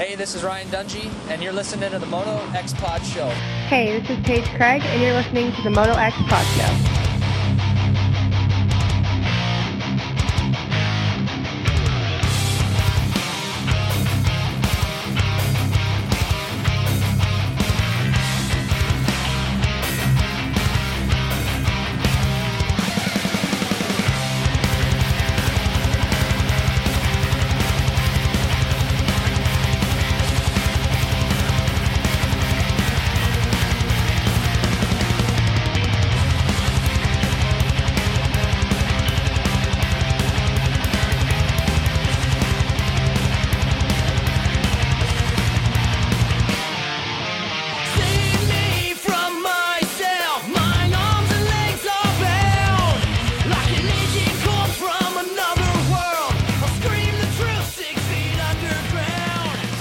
Hey, this is Ryan Dungey, and you're listening to the Moto X Pod Show. Hey, this is Paige Craig, and you're listening to the Moto X Pod Show.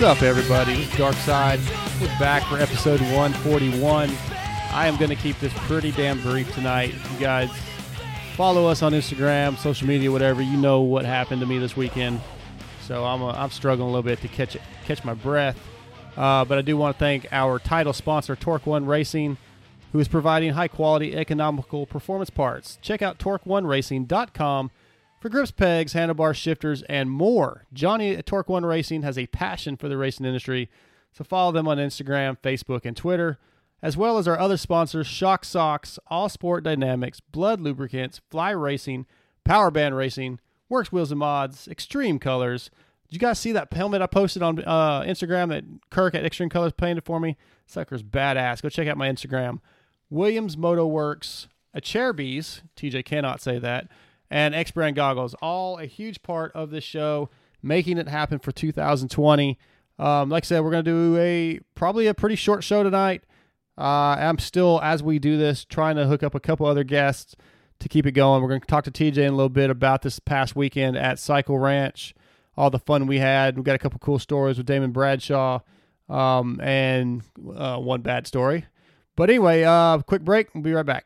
Up, everybody? Is Dark Side. We're back for episode 141. I am going to keep this pretty damn brief tonight. You guys follow us on Instagram, social media, whatever, you know what happened to me this weekend. So I'm, I'm struggling a little bit to catch it, catch my breath. Uh, but I do want to thank our title sponsor, Torque One Racing, who is providing high quality, economical performance parts. Check out torque1racing.com for grips, pegs, handlebar shifters, and more. Johnny at Torque One Racing has a passion for the racing industry, so follow them on Instagram, Facebook, and Twitter, as well as our other sponsors Shock Socks, All Sport Dynamics, Blud Lubricants, Fly Racing, Power Band Racing, Works Wheels and Mods, Extreme Colors. Did you guys see that helmet I posted on uh, Instagram that Kirk at Extreme Colors painted for me? Sucker's badass. Go check out my Instagram. Williams Moto Werx, a Chairbees, TJ cannot say that, and X Brand Goggles, all a huge part of this show, making it happen for 2020. Um, like I said, we're going to do a probably a pretty short show tonight. Uh, I'm still, as we do this, trying to hook up a couple other guests to keep it going. We're going to talk to TJ in a little bit about this past weekend at Cycle Ranch, all the fun we had. We got a couple cool stories with Damon Bradshaw, um, and uh, one bad story. But anyway, uh, quick break. We'll be right back.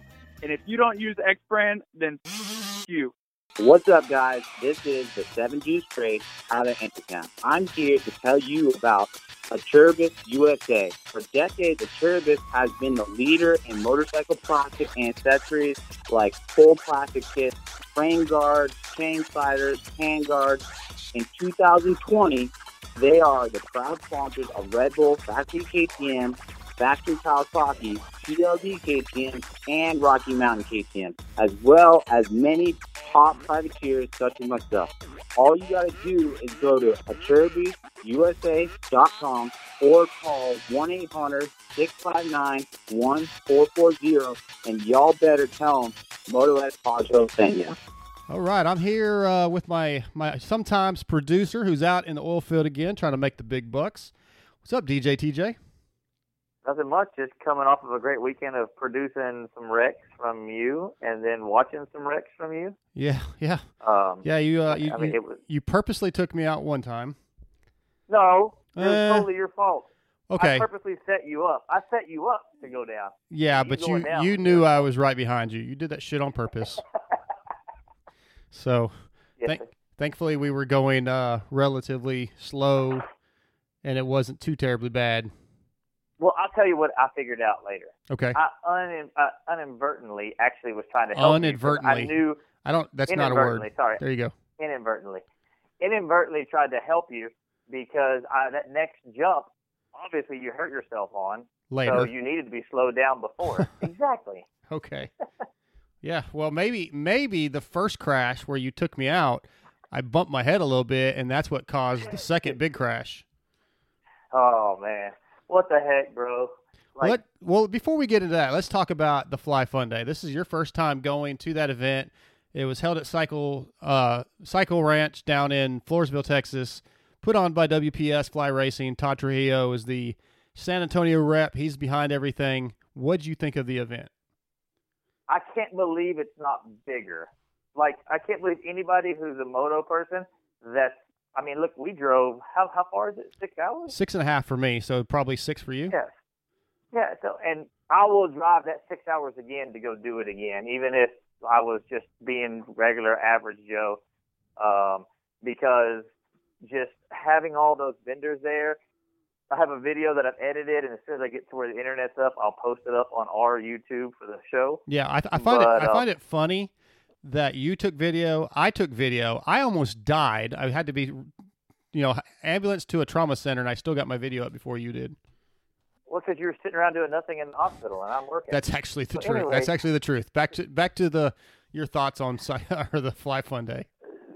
And if you don't use X brand, then you. What's up, guys? This is the Seven Juice Trade out of Intercam. I'm here to tell you about Acerbis USA. For decades, Acerbis has been the leader in motorcycle plastic accessories like full plastic kits, frame guards, chain sliders, hand guards. In 2020, they are the proud sponsors of Red Bull, Factory KTM, Factory Kawasaki, PLD KTM, and Rocky Mountain KTM, as well as many top privateers such as myself. All you gotta do is go to AturbiUSA.com or call 1-800-659-1440 and y'all better tell them Moto S sent you. All right, I'm here uh, with my my sometimes producer who's out in the oil field again, trying to make the big bucks. What's up, DJ TJ? Nothing much, just coming off of a great weekend of producing some wrecks from you and then watching some wrecks from you. Yeah, yeah, Um, yeah. You uh, you, I mean, you, was- you purposely took me out one time. No, it was Eh, totally your fault. okay. I purposely set you up. I set you up to go down. Yeah, You but you down you knew I was right behind you. You did that shit on purpose. so, Yes, thank, thankfully we were going uh, relatively slow, and it wasn't too terribly bad. Well, I'll tell you what I figured out later. Okay. I un- uh, inadvertently actually was trying to help Uninadvertently. I knew I don't. That's not a word. Sorry, There you go. inadvertently, inadvertently tried to help you because I, that next jump, obviously you hurt yourself on. Later. So you needed to be slowed down before. exactly. Okay. yeah. Well, maybe maybe the first crash where you took me out, I bumped my head a little bit, and that's what caused the second big crash. Oh man, what the heck, bro? Like, Let, well, before we get into that, let's talk about the Fly Fun Day. This is your first time going to that event. It was held at Cycle uh, Cycle Ranch down in Floresville, Texas, put on by WPS Fly Racing. Todd Trujillo is the San Antonio rep. He's behind everything. What'd you think of the event? I can't believe it's not bigger. Like I can't believe anybody who's a moto person that's. I mean, look, we drove. How how far is it? Six hours. Six and a half for me, so probably six for you. Yes. Yeah. So, and I will drive that six hours again to go do it again, even if I was just being regular average Joe, um, because just having all those vendors there. I have a video that I've edited, and as soon as I get to where the internet's up, I'll post it up on our YouTube for the show. Yeah, I, I find But, it. I uh, find it funny that you took video. I took video. I almost died. I had to be, you know, ambulance to a trauma center, and I still got my video up before you did. Well, because you were sitting around doing nothing in the hospital, and I'm working. That's actually the So truth. anyway- That's actually the truth. Back to back to the your thoughts on or the Fly Fun Day.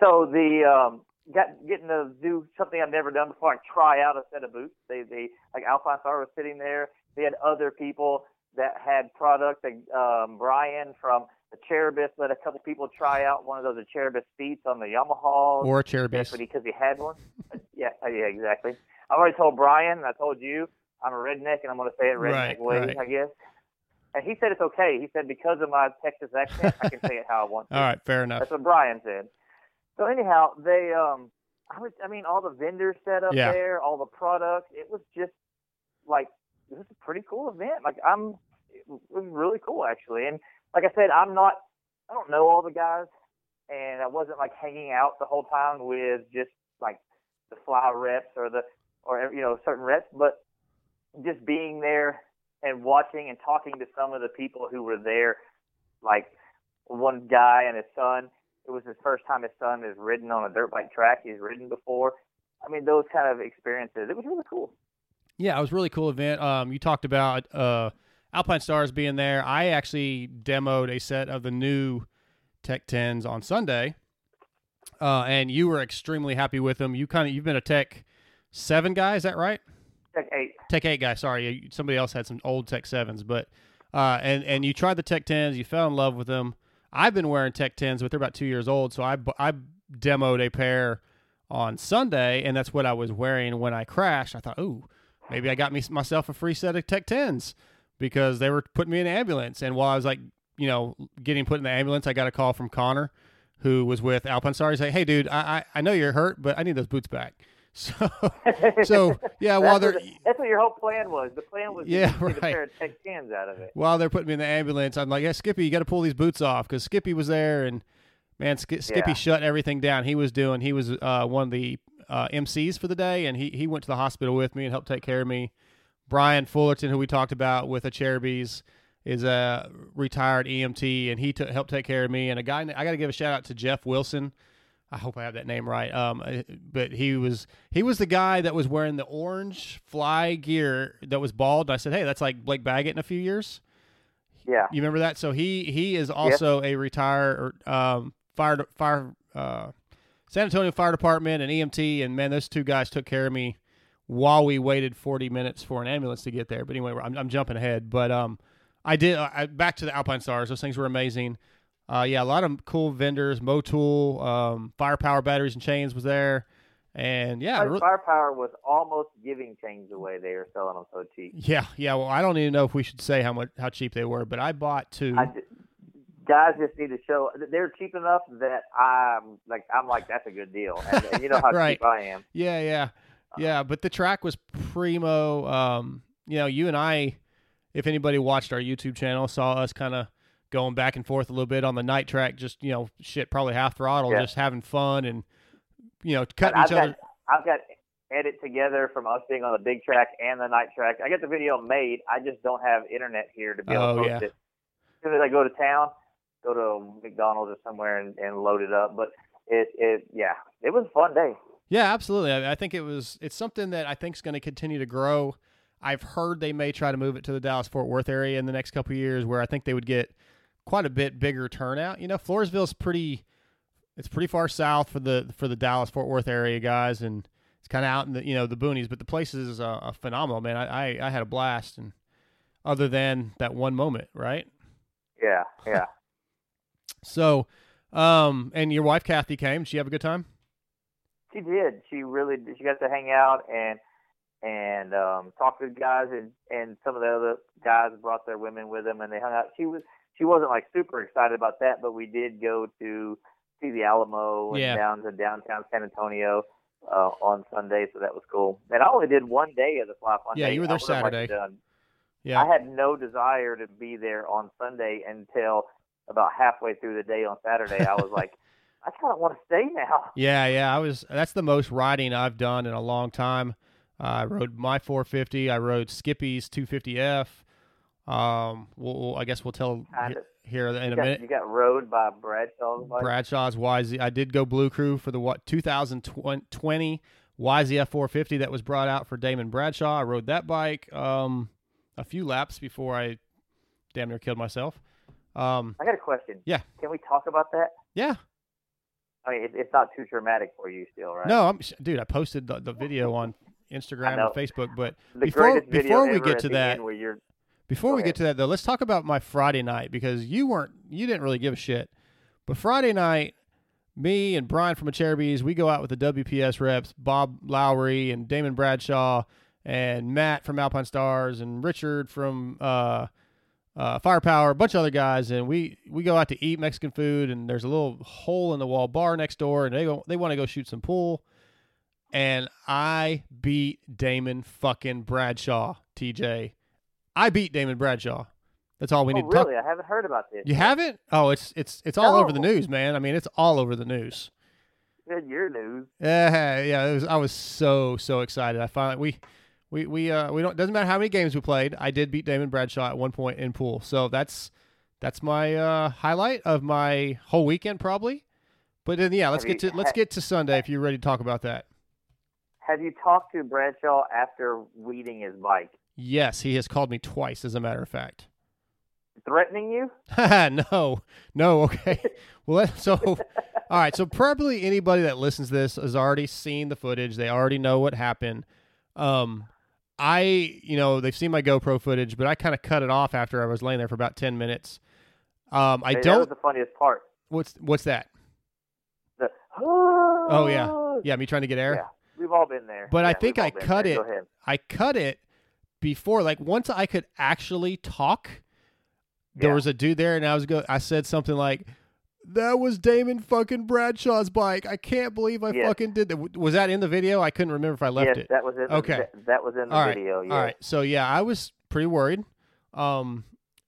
So the um, got getting to do something I've never done before. I try out a set of boots. They they like Alpine Star was sitting there. They had other people that had products. Like um, Brian from the Cherubis let a couple people try out one of those Cherubis seats on the Yamaha. Or a Cherubic. That's what he because he had one. yeah, uh, yeah, exactly. I've already told Brian. and I told you. I'm a redneck, and I'm going to say it redneck Right, way, right. I guess. And he said it's okay. He said because of my Texas accent, I can say it how I want to. All right, fair enough. That's what Brian said. So anyhow, they um I was I mean all the vendors set up Yeah. there, all the products, it was just like this is a pretty cool event. Like I'm it was really cool actually. And like I said, I'm not I don't know all the guys and I wasn't like hanging out the whole time with just like the fly reps or the or you know certain reps, but just being there and watching and talking to some of the people who were there, like one guy and his son. It was his first time his son has ridden on a dirt bike track. He's ridden before. I mean, those kind of experiences. It was really cool. Yeah, it was really cool event. Um, you talked about uh, Alpine Stars being there. I actually demoed a set of the new Tech 10s on Sunday, uh, and you were extremely happy with them. You kind of you've been a Tech Seven guy, is that right? Tech eight. Tech Eight guy. Sorry, somebody else had some old Tech Sevens, but uh, and and you tried the Tech Tens. You fell in love with them. I've been wearing Tech Tens, but they're about two years old. So I I demoed a pair on Sunday, and that's what I was wearing when I crashed. I thought, ooh, maybe I got me myself a free set of Tech Tens because they were putting me in an ambulance. And while I was like, you know, getting put in the ambulance, I got a call from Connor, who was with Alpine Star. He's like, hey, dude, I I, I know you're hurt, but I need those boots back. So so yeah, while they're what, that's what your whole plan was. The plan was Yeah, to get a right. pair of Tech tens out of it. while they're putting me in the ambulance, I'm like, yeah, Skippy, you got to pull these boots off because Skippy was there, and man, Sk- Skippy Yeah. shut everything down. He was doing, he was uh, one of the uh, MCs for the day, and he he went to the hospital with me and helped take care of me. Brian Fullerton, who we talked about with the Cherubies, is a retired EMT, and he took helped take care of me. And a guy, I got to give a shout out to Jeff Wilson. I hope I have that name right. Um, uh, but he was he was the guy that was wearing the orange fly gear that was bald. I said, hey, that's like Blake Baggett in a few years. Yeah. You remember that? So he he is also a retired um, fire fire uh, San Antonio Fire Department and EMT, and man, those two guys took care of me while we waited 40 minutes for an ambulance to get there. But anyway, I'm, I'm jumping ahead. But um, I did I, back to the Alpine Stars. Those things were amazing. Uh, yeah, a lot of cool vendors. Motul, um, Firepower batteries and chains was there, and yeah, Like, re- Firepower was almost giving chains away. They were selling them so cheap. yeah, yeah. Well, I don't even know if we should say how much how cheap they were, but I bought two. I ju- guys just need to show they're cheap enough that I'm like I'm like that's a good deal, and, and you know how Right. cheap I am. Yeah, yeah, yeah. But the track was primo. Um, you know, you and I, if anybody watched our YouTube channel, saw us kind of going back and forth a little bit on the night track. Just you know, shit, probably half throttle, Yeah. just having fun and you know, cutting I've each other. I've got edit together from us being on the big track and the night track. I got the video made. I just don't have internet here to be able Oh, to post yeah. it. As soon as I go to town, go to McDonald's or somewhere and, and load it up. But it it yeah, it was a fun day. Yeah, absolutely. I, I think it was. It's something that I think is going to continue to grow. I've heard they may try to move it to the Dallas Fort Worth area in the next couple of years, where I think they would get quite a bit bigger turnout. You know, Floresville's pretty. It's pretty far south for the for the Dallas Fort Worth area guys, and it's kind of out in the you know the boonies. But the place is a uh, phenomenal, man. I, I I had a blast, and other than that one moment, right? Yeah, yeah. So, um, and your wife Kathy came. Did she have a good time? She did. She really did. She got to hang out and and um talk to the guys and and some of the other guys brought their women with them and they hung out. She was she wasn't like super excited about that, but we did go to see the Alamo and Yeah. down to downtown San Antonio uh on Sunday, so that was cool. And I only did one day of the fly Yeah, you were there would've liked to Saturday. Yeah. I had no desire to be there on Sunday until about halfway through the day on Saturday. I was like, I kind of want to stay now. Yeah, yeah. I was. That's the most riding I've done in a long time. Uh, I rode my 450. I rode Skippy's 250F. Um, we'll, we'll- I guess we'll tell Kind of. here in a got, minute. You got rode by Bradshaw's bike. Bradshaw's YZ. I did go Blue Crew for the what 2020 YZF 450 that was brought out for Damon Bradshaw. I rode that bike um, a few laps before I damn near killed myself. Um, I got a question. Yeah. Can we talk about that? yeah. I mean, it, it's not too dramatic for you still, right? No, I'm dude. I posted the, the video on Instagram and Facebook, but The before before we get to that, before we get to that though, let's talk about my Friday night because you weren't, you didn't really give a shit. But Friday night, me and Brian from Acherubies, we go out with the WPS reps, Bob Lowry and Damon Bradshaw, and Matt from Alpine Stars, and Richard from uh, uh, Firepower, a bunch of other guys, and we we go out to eat Mexican food, and there's a little hole in the wall bar next door, and they go they want to go shoot some pool, and I beat Damon fucking Bradshaw, TJ. I beat Damon Bradshaw. That's all we oh, need to talk. really? I haven't heard about this. You haven't? Oh, it's it's it's all over the news, man. I mean, it's all over the news. Your news. Yeah, yeah. It was. I was so so excited. I finally we we we uh we don't doesn't matter how many games we played. I did beat Damon Bradshaw at one point in pool. So that's that's my uh highlight of my whole weekend probably. But then yeah, let's Have get you- to let's get to Sunday if you're ready to talk about that. Have you talked to Bradshaw after weeding his bike? Yes, he has called me twice, as a matter of fact. Threatening you? no, no. Okay. Well, so all right. So probably anybody that listens to this has already seen the footage. They already know what happened. Um, I, you know, they've seen my GoPro footage, but I kind of cut it off after I was laying there for about ten minutes. Um, I Hey, That was don't. the funniest part. What's what's that? The, Oh yeah, yeah. Me trying to get air. Yeah, we've all been there. But I think I cut it. I cut it before, like once I could actually talk. There Yeah. was a dude there, and I was go. I said something like, "That was Damon fucking Bradshaw's bike. I can't believe I Yes. fucking did that." Was that in the video? I couldn't remember if I left yes, it. that was in. Okay. That, that was in the All right. video. Yeah. All right. So yeah, I was pretty worried. Um,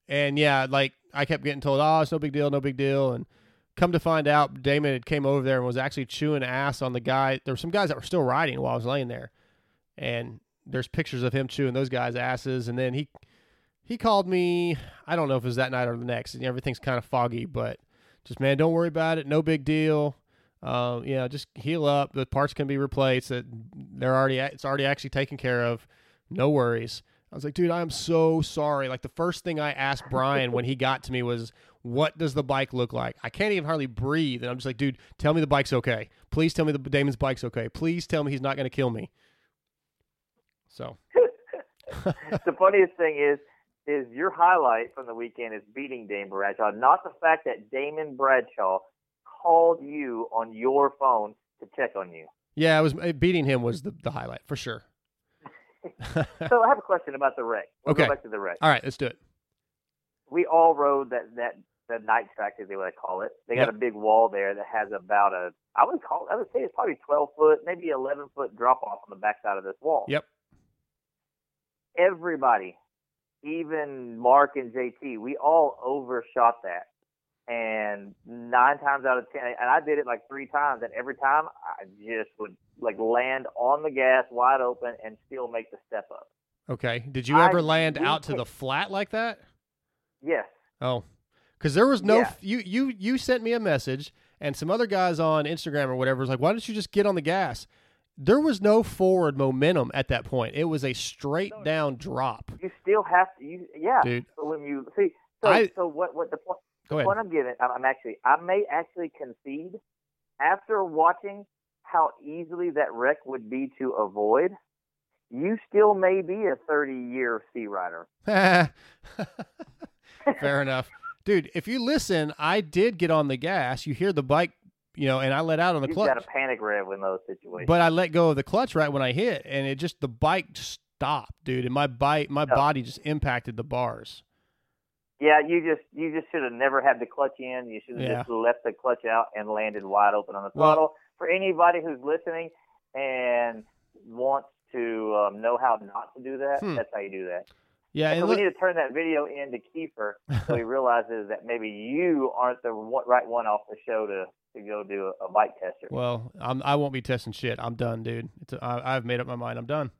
and yeah, like I kept getting told, "Oh, it's no big deal, no big deal," and come to find out, Damon had came over there and was actually chewing ass on the guy. There were some guys that were still riding while I was laying there, and there's pictures of him chewing those guys' asses. And then he he called me. I don't know if it was that night or the next. and Everything's kind of foggy, but just man, don't worry about it. No big deal. Uh, you know, just heal up. The parts can be replaced. That they're already it's already actually taken care of. No worries. I was like, dude, I'm so sorry. Like the first thing I asked Brian when he got to me was, "What does the bike look like?" I can't even hardly breathe, and I'm just like, dude, tell me the bike's okay. Please tell me the Damon's bike's okay. Please tell me he's not going to kill me. So the funniest thing is, is your highlight from the weekend is beating Damon Bradshaw, not the fact that Damon Bradshaw called you on your phone to check on you. yeah, it was beating him was the, the highlight for sure. so I have a question about the wreck. We'll Okay. go back to the wreck. All right, let's do it. We all rode that that the night track, as they would call it. They got Yep. a big wall there that has about a I would call I would say it's probably twelve foot, maybe eleven foot drop off on the backside of this wall. Yep. Everybody, even Mark and JT, we all overshot that. And nine times out of ten, and I did it like three times, and every time I just would like land on the gas wide open and still make the step up. Okay. Did you I- ever land out to the flat like that? Yes. Oh, because there was no Yeah. you you you sent me a message and some other guys on Instagram or whatever was like, why don't you just get on the gas? There was no forward momentum at that point. It was a straight down drop. You still have to. You, yeah. Dude. So when you see, so I- so what? What the point? The point I'm giving, I'm I'm actually, I may actually concede after watching how easily that wreck would be to avoid. You still may be a 30 year C rider. Fair enough. Dude, if you listen, I did get on the gas. You hear the bike, you know, and I let out on the You've clutch. got a panic rev in those situations. But I let go of the clutch right when I hit, and it just the bike stopped, dude, and my bike, my Oh. body just impacted the bars. yeah, you just you just should have never had the clutch in. You should have Yeah. just left the clutch out and landed wide open on the Well- throttle. For anybody who's listening and wants to um, know how not to do that, Hmm. that's how you do that. Yeah, so we need to turn that video in to Kiefer so he realizes that maybe you aren't the right one off the show to, to go do a, bike tester. well, I'm, I won't be testing shit. I'm done, dude. It's I, I've made up my mind. I'm done.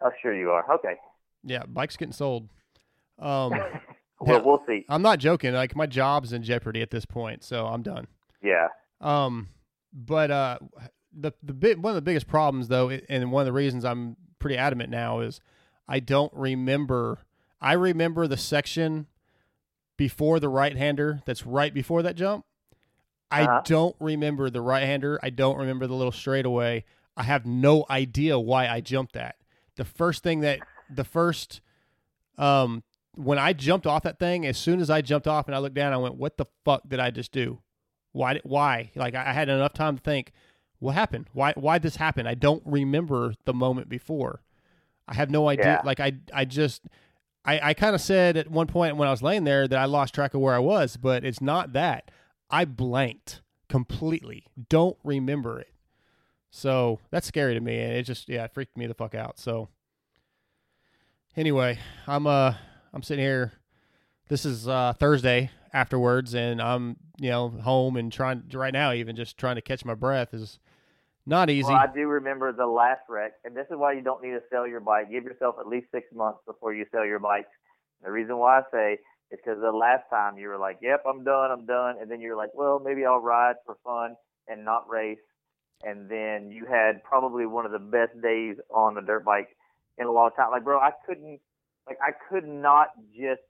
Oh, sure you are. Okay. Yeah, bike's getting sold. Um, Well, yeah, we'll see. I'm not joking. Like my job's in jeopardy at this point, so I'm done. Yeah. Um, but uh, the the bit one of the biggest problems though, and one of the reasons I'm pretty adamant now is I don't remember. I remember the section before the right hander that's right before that jump. I Uh-huh. don't remember the right hander. I don't remember the little straightaway. I have no idea why I jumped that. The first thing that the first um when I jumped off that thing, as soon as I jumped off and I looked down, I went, "What the fuck did I just do? Why? did- Why? Like I had enough time to think, what happened? Why? Why did this happened? I don't remember the moment before. I have no idea. Yeah. Like I, I just, I, I kind of said at one point when I was laying there that I lost track of where I was, but it's not that. I blanked completely. Don't remember it. So that's scary to me, and it just yeah, it freaked me the fuck out. So anyway, I'm uh I'm sitting here. This is uh Thursday afterwards, and I'm you know home and trying right now even just trying to catch my breath is not easy. Well, I do remember the last wreck, and this is why you don't need to sell your bike. Give yourself at least six months before you sell your bike. The reason why I say is because the last time you were like, "Yep, I'm done, I'm done," and then you're like, "Well, maybe I'll ride for fun and not race." And then you had probably one of the best days on a dirt bike in a long time. Like, bro, I couldn't, like, I could not just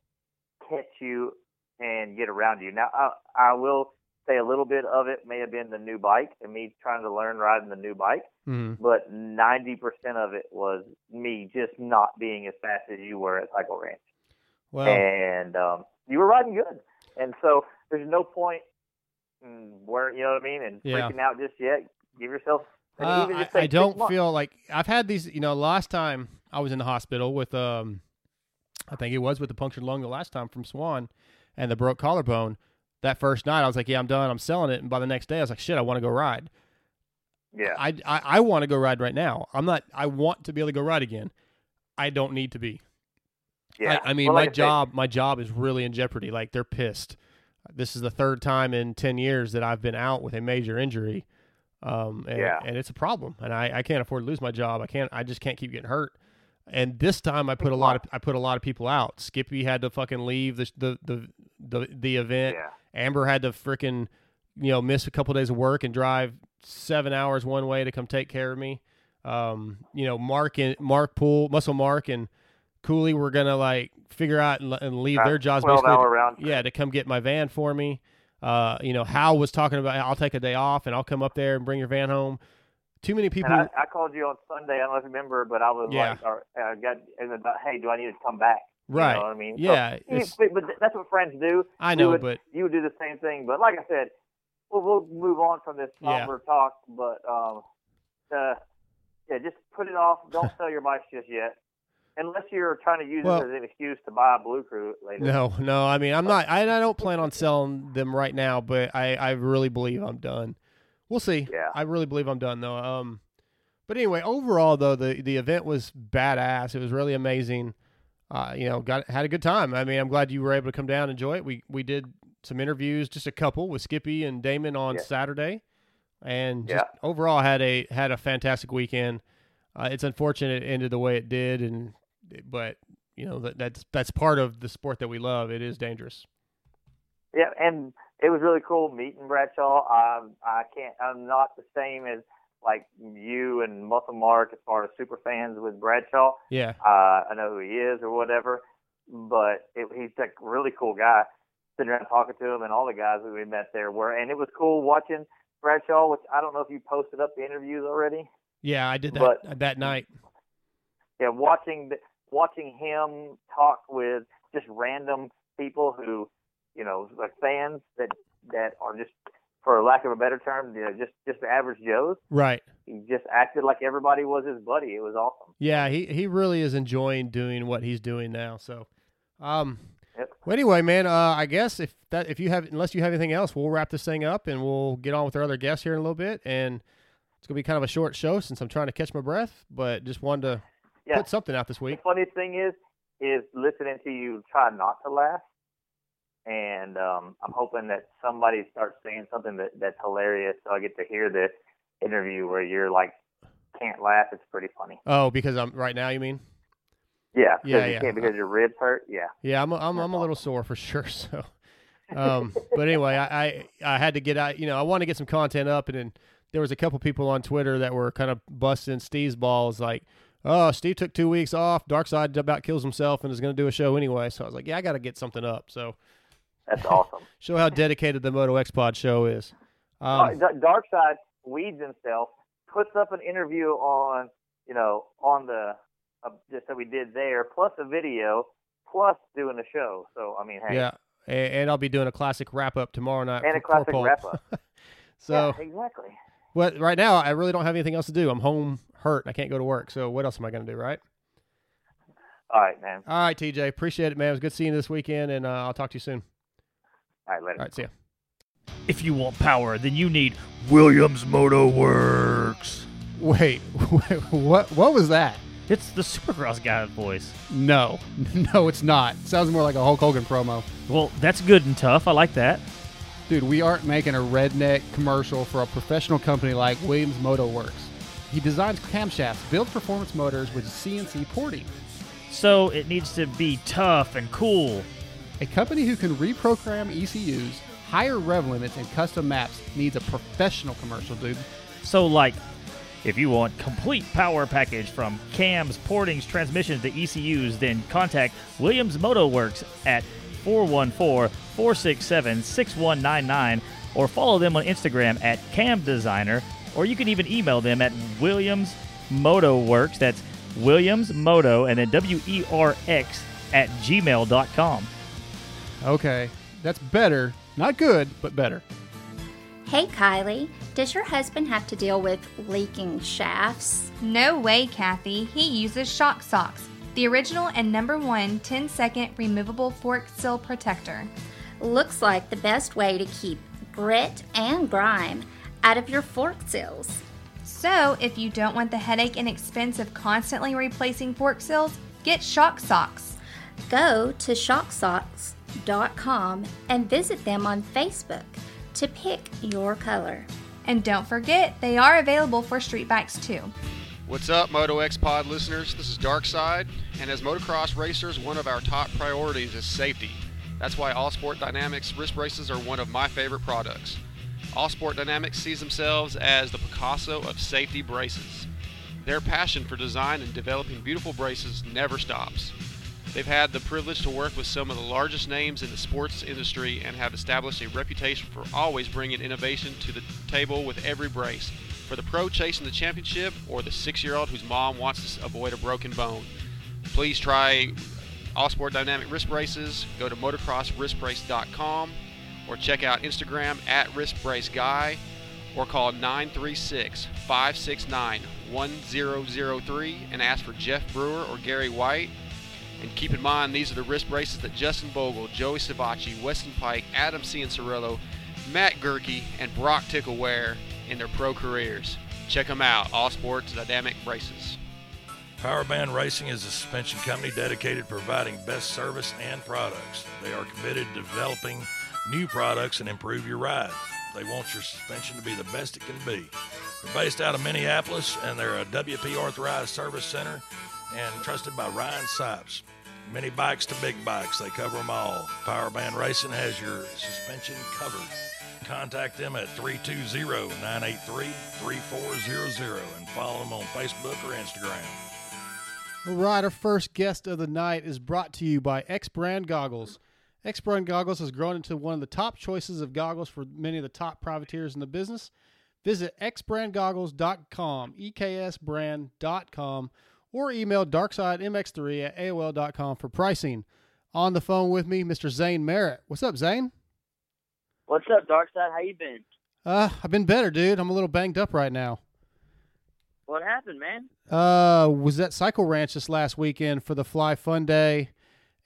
catch you and get around you. Now, I, I will say a little bit of it may have been the new bike and me trying to learn riding the new bike, Mhm. but 90% of it was me just not being as fast as you were at Cycle Ranch. Well, and um, you were riding good. And so there's no point in where, you know what I mean, and Yeah. freaking out just yet. Give yourself, Uh, I, I don't months. feel like I've had these. You know, last time I was in the hospital with um, I think it was with the punctured lung the last time from Swan, and the broke collarbone. That first night, I was like, "Yeah, I'm done. I'm selling it." And by the next day, I was like, "Shit, I want to go ride." Yeah. I I, I want to go ride right now. I'm not. I want to be able to go ride again. I don't need to be. Yeah. I, I mean, Well, my like I said- job, my job is really in jeopardy. Like they're pissed. This is the third time in ten years that I've been out with a major injury, um, and, Yeah. and it's a problem. And I, I can't afford to lose my job. I can't. I just can't keep getting hurt. And this time, I put a lot of I put a lot of people out. Skippy had to fucking leave the the the the, the event. Yeah. Amber had to freaking you know miss a couple days of work and drive seven hours one way to come take care of me. Um, you know, Mark and Mark Poole, Muscle Mark and Cooley were gonna like figure out and, and leave Uh, their jobs basically. round yeah, to come get my van for me. Uh, you know, Hal was talking about I'll take a day off and I'll come up there and bring your van home. Too many people. I, I called you on Sunday. I don't know if you remember, but I was Yeah. like, or, uh, got, and about, hey, do I need to come back? Right. You know what I mean? So, Yeah, you- but, but that's what friends do. I know, would- but- you would do the same thing. But like I said, we'll, we'll move on from this Yeah. talk. But um, uh, yeah, just put it off. Don't sell your bikes just yet, unless you're trying to use Well- it as an excuse to buy a Blue Crew later. No, no. I mean, I'm not. I, I don't plan on selling them right now, but I, I really believe I'm done. We'll see. Yeah. I really believe I'm done though. Um, but anyway, overall though, the the event was badass. It was really amazing. Uh, you know, got had a good time. I mean, I'm glad you were able to come down and enjoy it. We we did some interviews, just a couple with Skippy and Damon on Yeah. Saturday, and just Yeah. overall had a had a fantastic weekend. Uh, it's unfortunate it ended the way it did, and but you know that that's that's part of the sport that we love. It is dangerous. Yeah, and it was really cool meeting Bradshaw. Um, I can't. I'm not the same as like you and Muscle Mark as far as super fans with Bradshaw. Yeah. Uh, I know who he is or whatever, but it, he's a really cool guy. Sitting around talking to him and all the guys that we met there were, and it was cool watching Bradshaw. Which I don't know if you posted up the interviews already. Yeah, I did that But- that night. yeah, watching watching him talk with just random people who, you know, like fans that that are just, for lack of a better term, you know, just just average Joes. Right. He just acted like everybody was his buddy. It was awesome. Yeah, he he really is enjoying doing what he's doing now. So, um, Yep. well, anyway, man, uh, I guess if that if you have unless you have anything else, we'll wrap this thing up and we'll get on with our other guests here in a little bit. And it's gonna be kind of a short show since I'm trying to catch my breath, but just wanted to Yeah. put something out this week. The funniest thing is, is listening to you try not to laugh, and um, I'm hoping that somebody starts saying something that that's hilarious, so I get to hear the interview where you're like can't laugh. It's pretty funny. Oh, because I'm right now. You mean? Yeah, Yeah, you yeah. can't because your ribs hurt. Yeah. Yeah, I'm a, I'm I'm a little sore for sure. So, um, but anyway, I, I I had to get out. You know, I want to get some content up, and then there was a couple people on Twitter that were kind of busting Steve's balls, like, "Oh, Steve took two weeks off. Darkside about kills himself and is going to do a show anyway." So I was like, "Yeah, I got to get something up." So That's awesome. show how dedicated the Moto X Pod show is. Um, Uh, Dark Side weeds himself, puts up an interview on, you know, on the uh, just that we did there, plus a video, plus doing a show. So I mean, hey, yeah, and, and I'll be doing a classic wrap up tomorrow night. and a for- classic wrap up. so. yeah, exactly. Well, right now I really don't have anything else to do. I'm home hurt. I can't go to work. So what else am I going to do, right? All right, man. All right, TJ. Appreciate it, man. It was good seeing you this weekend, and uh, I'll talk to you soon. All right, later. All right, see ya. If you want power, then you need Williams Moto Werx. Wait, what? What was that? It's the Supercross guy's voice. No, no, it's not. Sounds more like a Hulk Hogan promo. Well, that's good and tough. I like that. Dude, we aren't making a redneck commercial for a professional company like Williams Moto Werx. He designs camshafts, builds performance motors with CNC porting. So it needs to be tough and cool. A company who can reprogram ECUs, higher rev limits, and custom maps needs a professional commercial, dude. So, like, if you want complete power package from cams, portings, transmissions to ECUs, then contact Williams Moto Werx at 414-467-6199 or follow them on Instagram at Cam Designer, or you can even email them at Williams Moto Werx. That's Williams Moto and then W E R X at gmail.com. Okay, that's better. Not good, but better. Hey Kylie, does your husband have to deal with leaking shafts? No way, Kathy. He uses Shock Socks, the original and number one 10 second removable fork seal protector. Looks like the best way to keep grit and grime out of your fork seals. So, if you don't want the headache and expense of constantly replacing fork seals, get Shock Socks. Go to shocksocks.com and visit them on Facebook to pick your color. And don't forget, they are available for street bikes too. What's up, Moto X Pod listeners? This is Darkside, and as motocross racers, one of our top priorities is safety. That's why All Sport Dynamics wrist braces are one of my favorite products. All Sport Dynamics sees themselves as the Picasso of safety braces. Their passion for design and developing beautiful braces never stops. They've had the privilege to work with some of the largest names in the sports industry and have established a reputation for always bringing innovation to the table with every brace. For the pro chasing the championship or the six year old whose mom wants to avoid a broken bone, please try All Sport Dynamic Wrist Braces. Go to motocrosswristbrace.com or check out Instagram at wristbraceguy or call 936 569 1003 and ask for Jeff Brewer or Gary White. And keep in mind, these are the wrist braces that Justin Bogle, Joey Savatgy, Weston Peick, Adam Cianciarulo, Matt Goerke, and Brock Tickle wear in their pro careers. Check them out, All Sports Dynamic Braces. Powerband Racing is a suspension company dedicated to providing best service and products. They are committed to developing new products and improve your ride. They want your suspension to be the best it can be. They're based out of Minneapolis and they're a WP authorized service center and trusted by Ryan Sipes. Mini bikes to big bikes, they cover them all. Powerband Racing has your suspension covered. contact them at 320-983-3400 and follow them on Facebook or Instagram. All right, our first guest of the night is brought to you by X Brand Goggles. X Brand Goggles has grown into one of the top choices of goggles for many of the top privateers in the business. Visit xbrandgoggles.com, eksbrand.com, or email darksidemx3 at AOL.com for pricing. On the phone with me, Mr. Zane Merritt. What's up, Zane? What's up, Darkside? How you been? Uh, I've been better, dude. I'm a little banged up right now. What happened, man? Uh, was at Cycle Ranch this last weekend for the Fly Fun Day,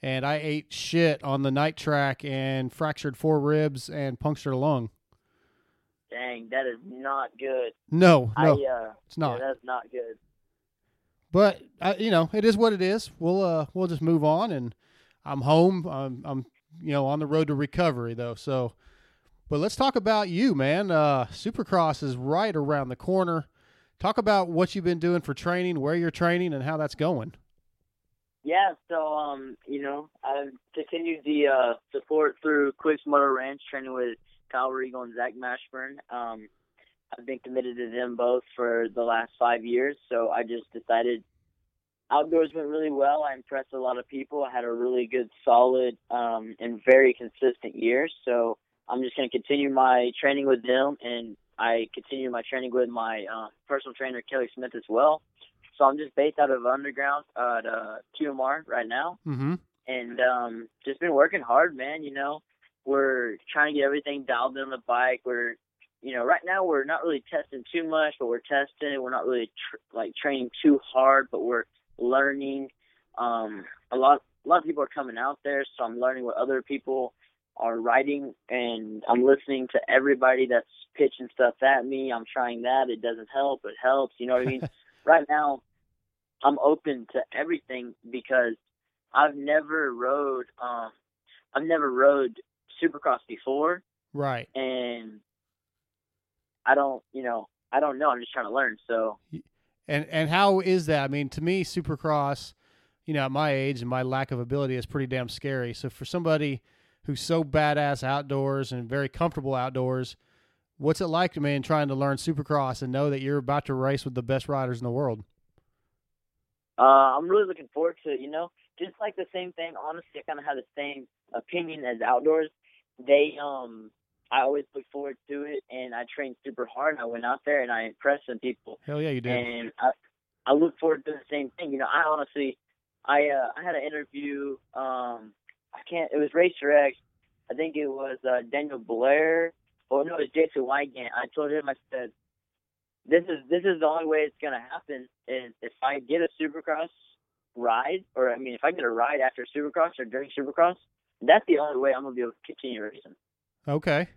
and I ate shit on the night track and fractured four ribs and punctured a lung. Dang, that is not good. No, no, I, uh, it's not. Yeah, that's not good. But uh, you know, it is what it is. We'll uh, we'll just move on, and I'm home. I'm, I'm you know on the road to recovery though. So, but let's talk about you, man. Uh, Supercross is right around the corner. Talk about what you've been doing for training, where you're training, and how that's going. Yeah, so um, you know, I've continued the uh support through Quicks Motor Ranch, training with Kyle Regal and Zach Mashburn. Um, I've been committed to them both for the last five years, so I just decided outdoors went really well. I impressed a lot of people. I had a really good, solid, um, and very consistent year. So I'm just going to continue my training with them, and I continue my training with my uh, personal trainer Kelly Smith as well. So I'm just based out of Underground at uh, QMR right now, Mm-hmm. and um, just been working hard, man. You know, we're trying to get everything dialed in on the bike. We're you know, right now we're not really testing too much, but we're testing. We're not really tr- like training too hard, but we're learning. Um, a lot, a lot of people are coming out there, so I'm learning what other people are writing, and I'm listening to everybody that's pitching stuff at me. I'm trying that. It doesn't help. It helps. You know what I mean? right now, I'm open to everything because I've never rode. Um, I've never rode Supercross before, Right. and I don't, you know, I don't know. I'm just trying to learn. So And and how is that? I mean, to me, Supercross, you know, at my age and my lack of ability is pretty damn scary. So for somebody who's so badass outdoors and very comfortable outdoors, what's it like, man, trying to learn Supercross and know that you're about to race with the best riders in the world? uh, I'm really looking forward to it. You know, just like the same thing. Honestly, I kind of have the same opinion as outdoors. They, um, I always look forward to it, and I trained super hard. I went out there and I impressed some people. Hell yeah, you did. and I I look forward to the same thing. You know, I honestly, I uh, I had an interview. Um, I can't. It was Racer X. I think it was uh, Daniel Blair. Oh no, it was Jason Weigandt. I told him I said, this is this is the only way it's gonna happen is if I get a Supercross ride, or I mean, if I get a ride after Supercross or during Supercross, that's the only way I'm gonna be able to continue racing. Okay.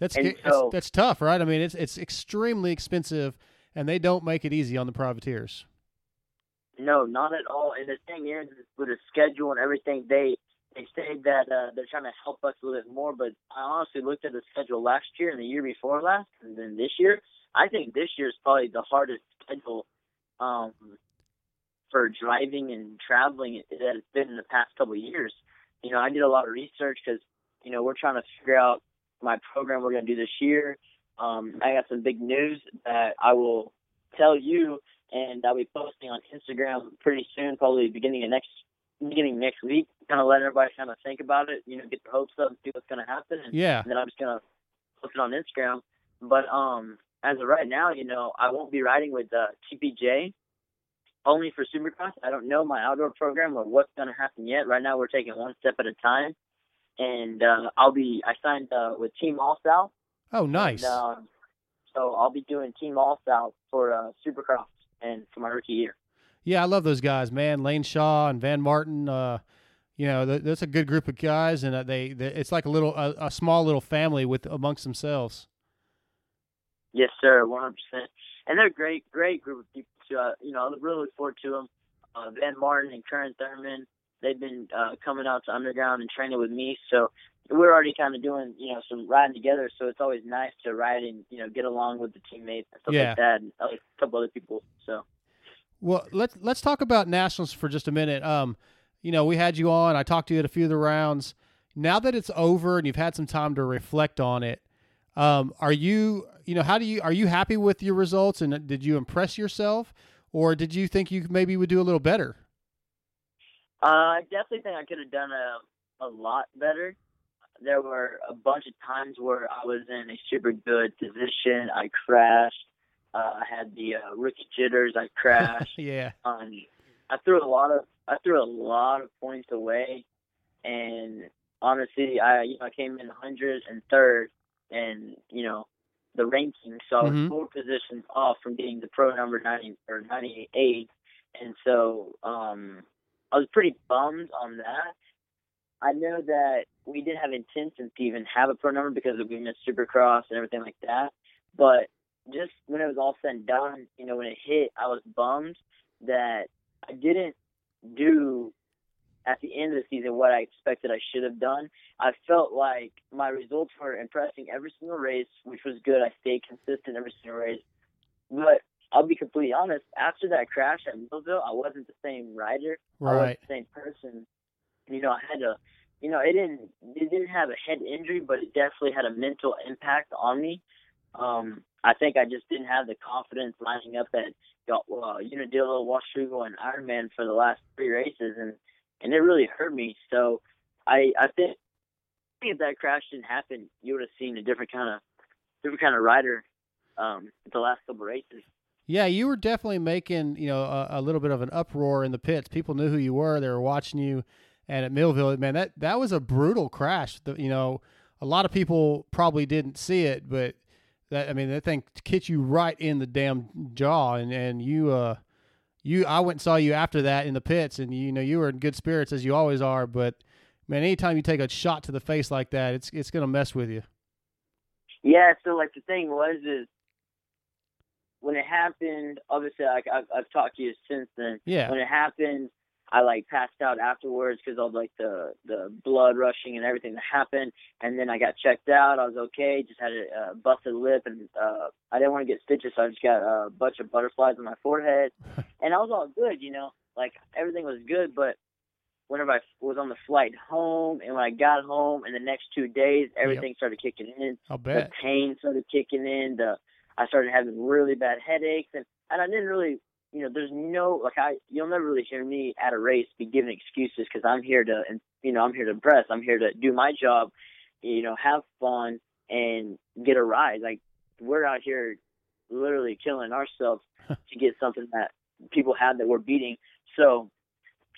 That's, And that's that's tough, right? I mean, it's it's extremely expensive, and they don't make it easy on the privateers. No, not at all. And the thing is with the schedule and everything, they they say that uh, they're trying to help us a little bit more. But I honestly looked at the schedule last year and the year before last, and then this year. I think this year is probably the hardest schedule um, for driving and traveling that it's been in the past couple of years. You know, I did a lot of research because you know we're trying to figure out my program we're going to do this year. Um, I got some big news that I will tell you, and I'll be posting on Instagram pretty soon, probably beginning of next beginning next week. Kind of let everybody kind of think about it, you know, get the hopes up see what's going to happen. And, Yeah. and then I'm just going to post it on Instagram. But um, as of right now, you know, I won't be riding with uh, TPJ only for Supercross. I don't know my outdoor program or what's going to happen yet. Right now, we're taking one step at a time. And uh, I'll be, I signed uh, with Team All South. Oh, nice. And, um, so I'll be doing Team All South for uh, Supercross and for my rookie year. Yeah, I love those guys, man. Lane Shaw and Van Martin. Uh, you know, th- that's a good group of guys, and uh, they, they it's like a little a, a small little family with amongst themselves. Yes, sir, 100%. And they're a great, great group of people. Too. Uh, you know, I really look forward to them. Uh, Van Martin and Karen Thurman, they've been uh, coming out to Underground and training with me. So we're already kind of doing, you know, some riding together. So it's always nice to ride and, you know, get along with the teammates and stuff Yeah. like that and a couple other people. So. Well, let's let's talk about nationals for just a minute. Um, you know, we had you on. I talked to you at a few of the rounds. Now that it's over and you've had some time to reflect on it, Um, are you, you know, how do you, are you happy with your results and did you impress yourself or did you think you maybe would do a little better? Uh, I definitely think I could have done a, a lot better. There were a bunch of times where I was in a super good position. I crashed. Uh, I had the uh, rookie jitters. I crashed. yeah. Um, I threw a lot of I threw a lot of points away, and honestly, I you know I came in 103rd, and you know the ranking, so I was Mhm. four positions off from getting the pro number 90 or 98, and so um I was pretty bummed on that. I know that we didn't have intentions to even have a pro number because we missed Supercross and everything like that, but just when it was all said and done, you know, when it hit, I was bummed that I didn't do at the end of the season what I expected I should have done. I felt like my results were impressing every single race, which was good. I stayed consistent every single race. But I'll be completely honest, after that crash at Millville, I wasn't the same rider. I Right. wasn't the same person. You know, I had to you know, it didn't it didn't have a head injury, but it definitely had a mental impact on me. Um, I think I just didn't have the confidence lining up at uh, Unadilla, Washougal, and Ironman for the last three races, and and it really hurt me. So I I think if that crash didn't happen, you would have seen a different kind of different kind of rider um, the last couple races. Yeah, you were definitely making you know a, a little bit of an uproar in the pits. People knew who you were; they were watching you. And at Millville, man, that that was a brutal crash. The, you know, a lot of people probably didn't see it, but that I mean, that thing hit you right in the damn jaw, and and you uh you I went and saw you after that in the pits, and you know you were in good spirits as you always are. But man, anytime you take a shot to the face like that, it's it's gonna mess with you. Yeah, so like the thing was is when it happened. Obviously, like I've, I've talked to you since then. Yeah. When it happened, I like passed out afterwards because of like the the blood rushing and everything that happened. And then I got checked out. I was okay. Just had a uh, busted lip, and uh, I didn't want to get stitches, so I just got a bunch of butterflies on my forehead. and I was all good, you know, like everything was good. But whenever I was on the flight home, and when I got home, in the next two days, everything started kicking in. I'll The pain started kicking in. The I started having really bad headaches, and and I didn't really, you know, there's no like I you'll never really hear me at a race be giving excuses because I'm here to, and you know, I'm here to impress. I'm here to do my job, you know, have fun and get a ride. Like we're out here literally killing ourselves to get something that people have that we're beating. So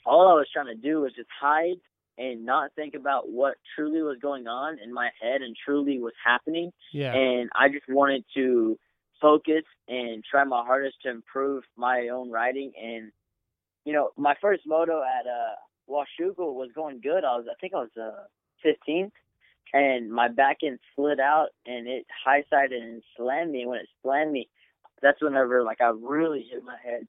all I was trying to do was just hide and not think about what truly was going on in my head and truly was happening. Yeah. And I just wanted to focus and try my hardest to improve my own riding. And, you know, my first moto at uh, Washougal was going good. I was, I think I was uh, 15th. And my back end slid out and it high sided and slammed me. When it slammed me, that's whenever like I really hit my head.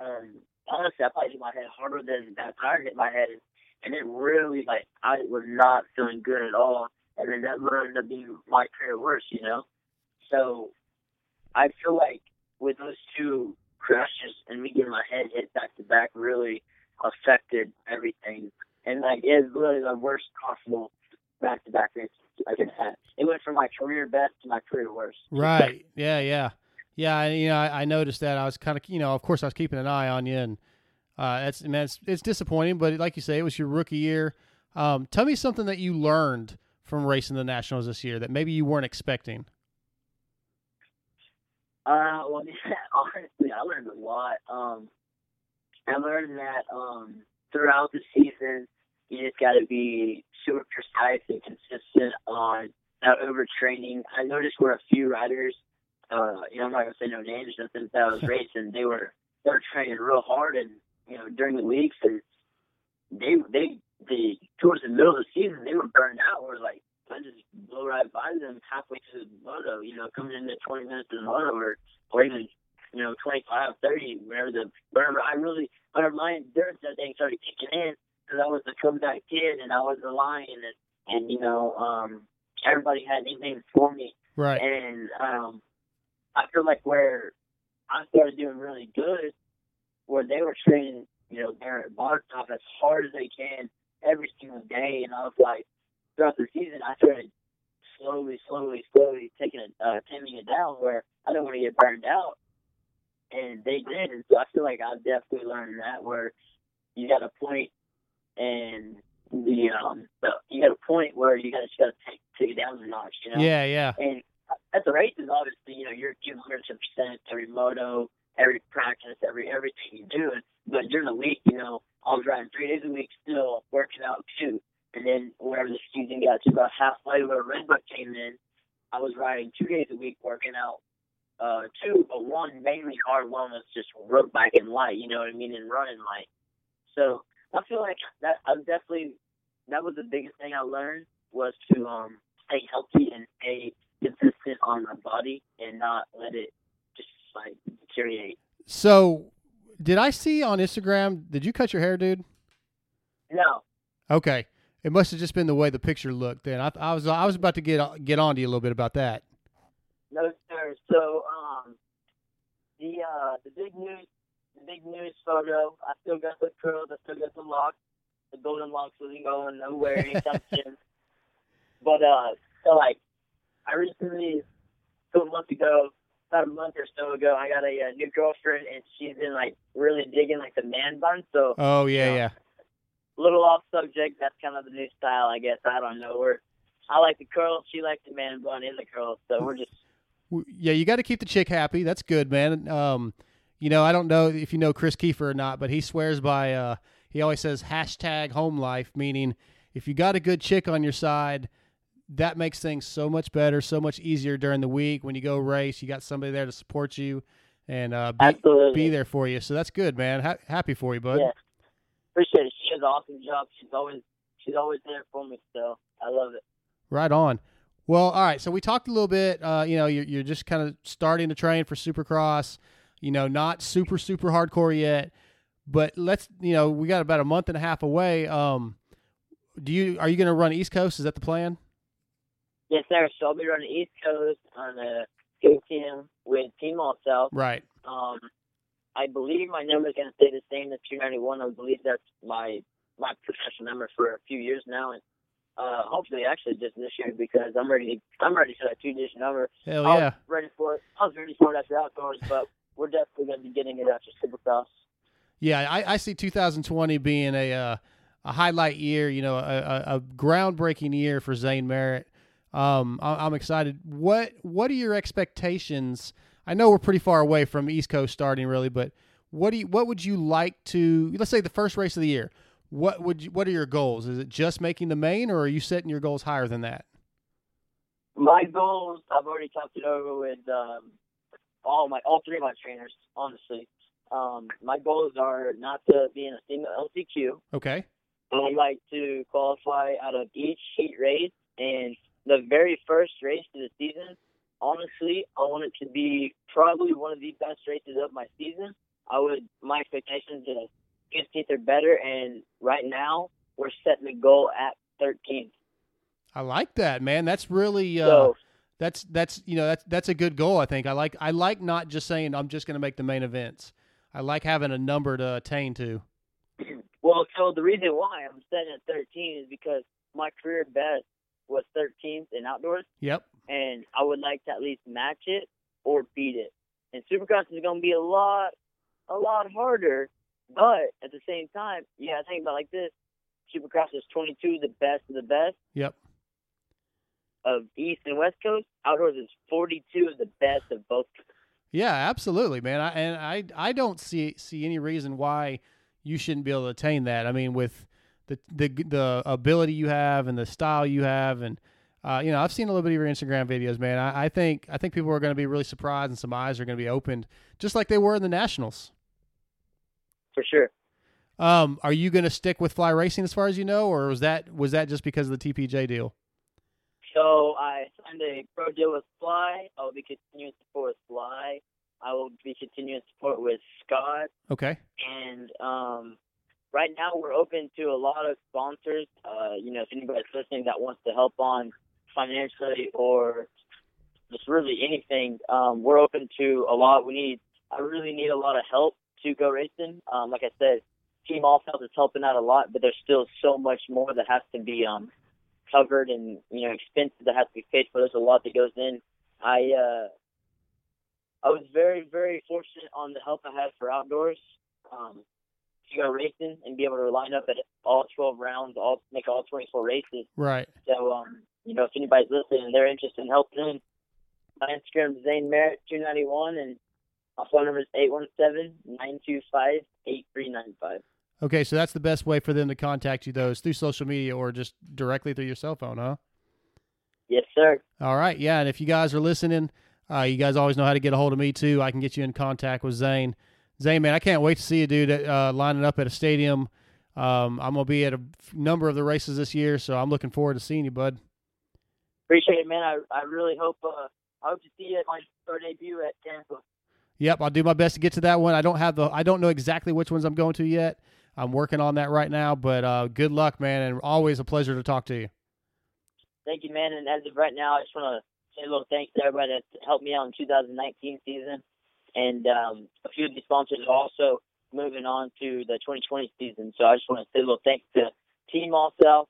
Um, honestly, I probably hit my head harder than that tire hit my head, and, and it really like I was not feeling good at all. And then that would end up being my career worse, you know. So I feel like with those two crashes and me getting my head hit back to back really affected everything. And like it's really the worst possible back to back race I could have. It went from my career best to my career worst. Right. Yeah. Yeah. Yeah. You know, I, I noticed that. I was kind of, you know, of course, I was keeping an eye on you, and uh, it's man, it's, it's disappointing. But like you say, it was your rookie year. Um, tell me something that you learned from racing the nationals this year that maybe you weren't expecting. Uh, well, honestly, I learned a lot. Um, I learned that um, throughout the season, you just got to be super precise and consistent on not overtraining. I noticed where a few riders, uh, you know, I'm not gonna say no names, nothing that I was racing, they were they were training real hard, and you know, during the weeks, and they they they towards the middle of the season, they were burned out. Where like I just blow right by them halfway to the moto, you know, coming into 20 minutes to the moto, or or even you know 25, 30, whenever the whenever I really whenever my endurance that thing started kicking in, because I was a comeback kid and I was a lion, and and you know um everybody had nicknames for me, Right. and um I feel like where I started doing really good, where they were training, you know, there at bar top as hard as they can every single day, and I was like, throughout the season, I started slowly, slowly, slowly taking it, uh, taming it down where I don't want to get burned out. And they did, and so I feel like I've definitely learned that where you got a point, and the um, the, you got a point where you got to just got to take take it down a notch, you know. Yeah, yeah. And at the races, obviously, you know, you're giving 100 percent every moto, every practice, every everything you do. But during the week, you know, I was riding three days a week, still working out too. And then whenever the season got to about halfway, where Red Redbud came in, I was riding two days a week, working out. Uh, two, but one mainly hard, was just road biking light. You know what I mean, and running light. So I feel like that I definitely that was the biggest thing I learned was to um stay healthy and stay consistent on my body and not let it just like deteriorate. So, did I see on Instagram? Did you cut your hair, dude? No, Okay, it must have just been the way the picture looked. Then I, I was I was about to get get on to you a little bit about that. no sir. So um the uh the big news the big news photo, I still got the curls, I still got the locks. The golden locks wasn't going nowhere anytime soon. But uh so like I recently two months ago about a month or so ago, I got a, uh new girlfriend, and she's been like really digging like the man bun. So Oh yeah, yeah. Little off subject. That's kind of the new style, I guess. I don't know. We're I like the curls. She likes the man bun in the curls. So we're just Yeah, you got to keep the chick happy. That's good, man. Um, you know, I don't know if you know Chris Kiefer or not, but he swears by. Uh, he always says hashtag home life, meaning if you got a good chick on your side, that makes things so much better, so much easier during the week when you go race. You got somebody there to support you and uh, be, be there for you. So that's good, man. Ha- happy for you, bud. yeah. Appreciate it. Does an awesome job. She's always she's always there for me. So I love it. Right on. Well, all right. So we talked a little bit. Uh, you know, you're, you're just kind of starting to train for Supercross. You know, not super super hardcore yet, but let's. You know, we got about a month and a half away. Um, do you are you going to run East Coast? Is that the plan? Yes, sir. So I'll be running East Coast on a KTM with Team All South. Right. Um, I believe my number is going to stay the same as 291. I believe that's my my professional number for a few years now, and uh, hopefully, actually, just this year because I'm ready. To, I'm ready for that two digit number. Hell I yeah. ready for it. I was ready for it after outdoors, but we're definitely going to be getting it after Supercross. Yeah, I, I see 2020 being a uh, a highlight year. You know, a, a, a groundbreaking year for Zane Merritt. Um, I, I'm excited. What What are your expectations? I know we're pretty far away from East Coast starting, really, but what do you, What would you like to? Let's say the first race of the year. What would you, What are your goals? Is it just making the main, or are you setting your goals higher than that? My goals, I've already talked it over with um, all my all three of my trainers. Honestly, um, my goals are not to be in a single LCQ. Okay. I would like to qualify out of each heat race, and the very first race of the season. Honestly, I want it to be probably one of the best races of my season. I would my expectations is 15th or better, and right now we're setting the goal at 13th. I like that, man. That's really uh, So- that's that's you know that's that's a good goal. I think I like I like not just saying I'm just going to make the main events. I like having a number to attain to. Well, so the reason why I'm setting at 13 is because my career best was 13th in outdoors, Yep. And I would like to at least match it or beat it. And Supercross is going to be a lot, a lot harder, but at the same time, yeah, think about like this: Supercross is 22, the best of the best Yep. of East and West Coast. Outdoors is 42 of the best of both. Yeah, absolutely, man. I, and I I don't see see any reason why you shouldn't be able to attain that. I mean, with the the the ability you have and the style you have, and uh, you know, I've seen a little bit of your Instagram videos, man. I, I think I think people are going to be really surprised, and some eyes are going to be opened, just like they were in the Nationals. For sure. Um, are you going to stick with fly racing as far as you know, or was that was that just because of the TPJ deal? So I signed a pro deal with Fly. I will be continuing support with Fly. I will be continuing support with Scott. Okay. And um, right now we're open to a lot of sponsors. Uh, you know, if anybody's listening that wants to help on financially or just really anything, um, we're open to a lot. We need, I really need a lot of help to go racing. Um, like I said, Team All South is helping out a lot, but there's still so much more that has to be um covered and you know expenses that have to be paid for. There's a lot that goes in. I uh, I was very very fortunate on the help I had for outdoors. Um, to go racing and be able to line up at all 12 rounds, all make all 24 races. Right. So, um, you know, if anybody's listening and they're interested in helping them, my Instagram is Zane Merritt 291 and my phone number is 817-925-8395. Okay, so that's the best way for them to contact you, though, is through social media or just directly through your cell phone, huh? Yes, sir. All right, yeah, and if you guys are listening, uh, you guys always know how to get a hold of me too. I can get you in contact with Zane. Zane, man, I can't wait to see you, dude, uh, lining up at a stadium. Um, I'm gonna be at a f- number of the races this year, so I'm looking forward to seeing you, bud. Appreciate it, man. I I really hope uh, I hope to see you at my third debut at Tampa. Yep, I'll do my best to get to that one. I don't have the, I don't know exactly which ones I'm going to yet. I'm working on that right now, but uh, good luck, man, and always a pleasure to talk to you. Thank you, man. And as of right now, I just want to say a little thanks to everybody that helped me out in 2019 season. And um, a few of the sponsors are also moving on to the 2020 season. So I just want to say a little thanks to Team All South,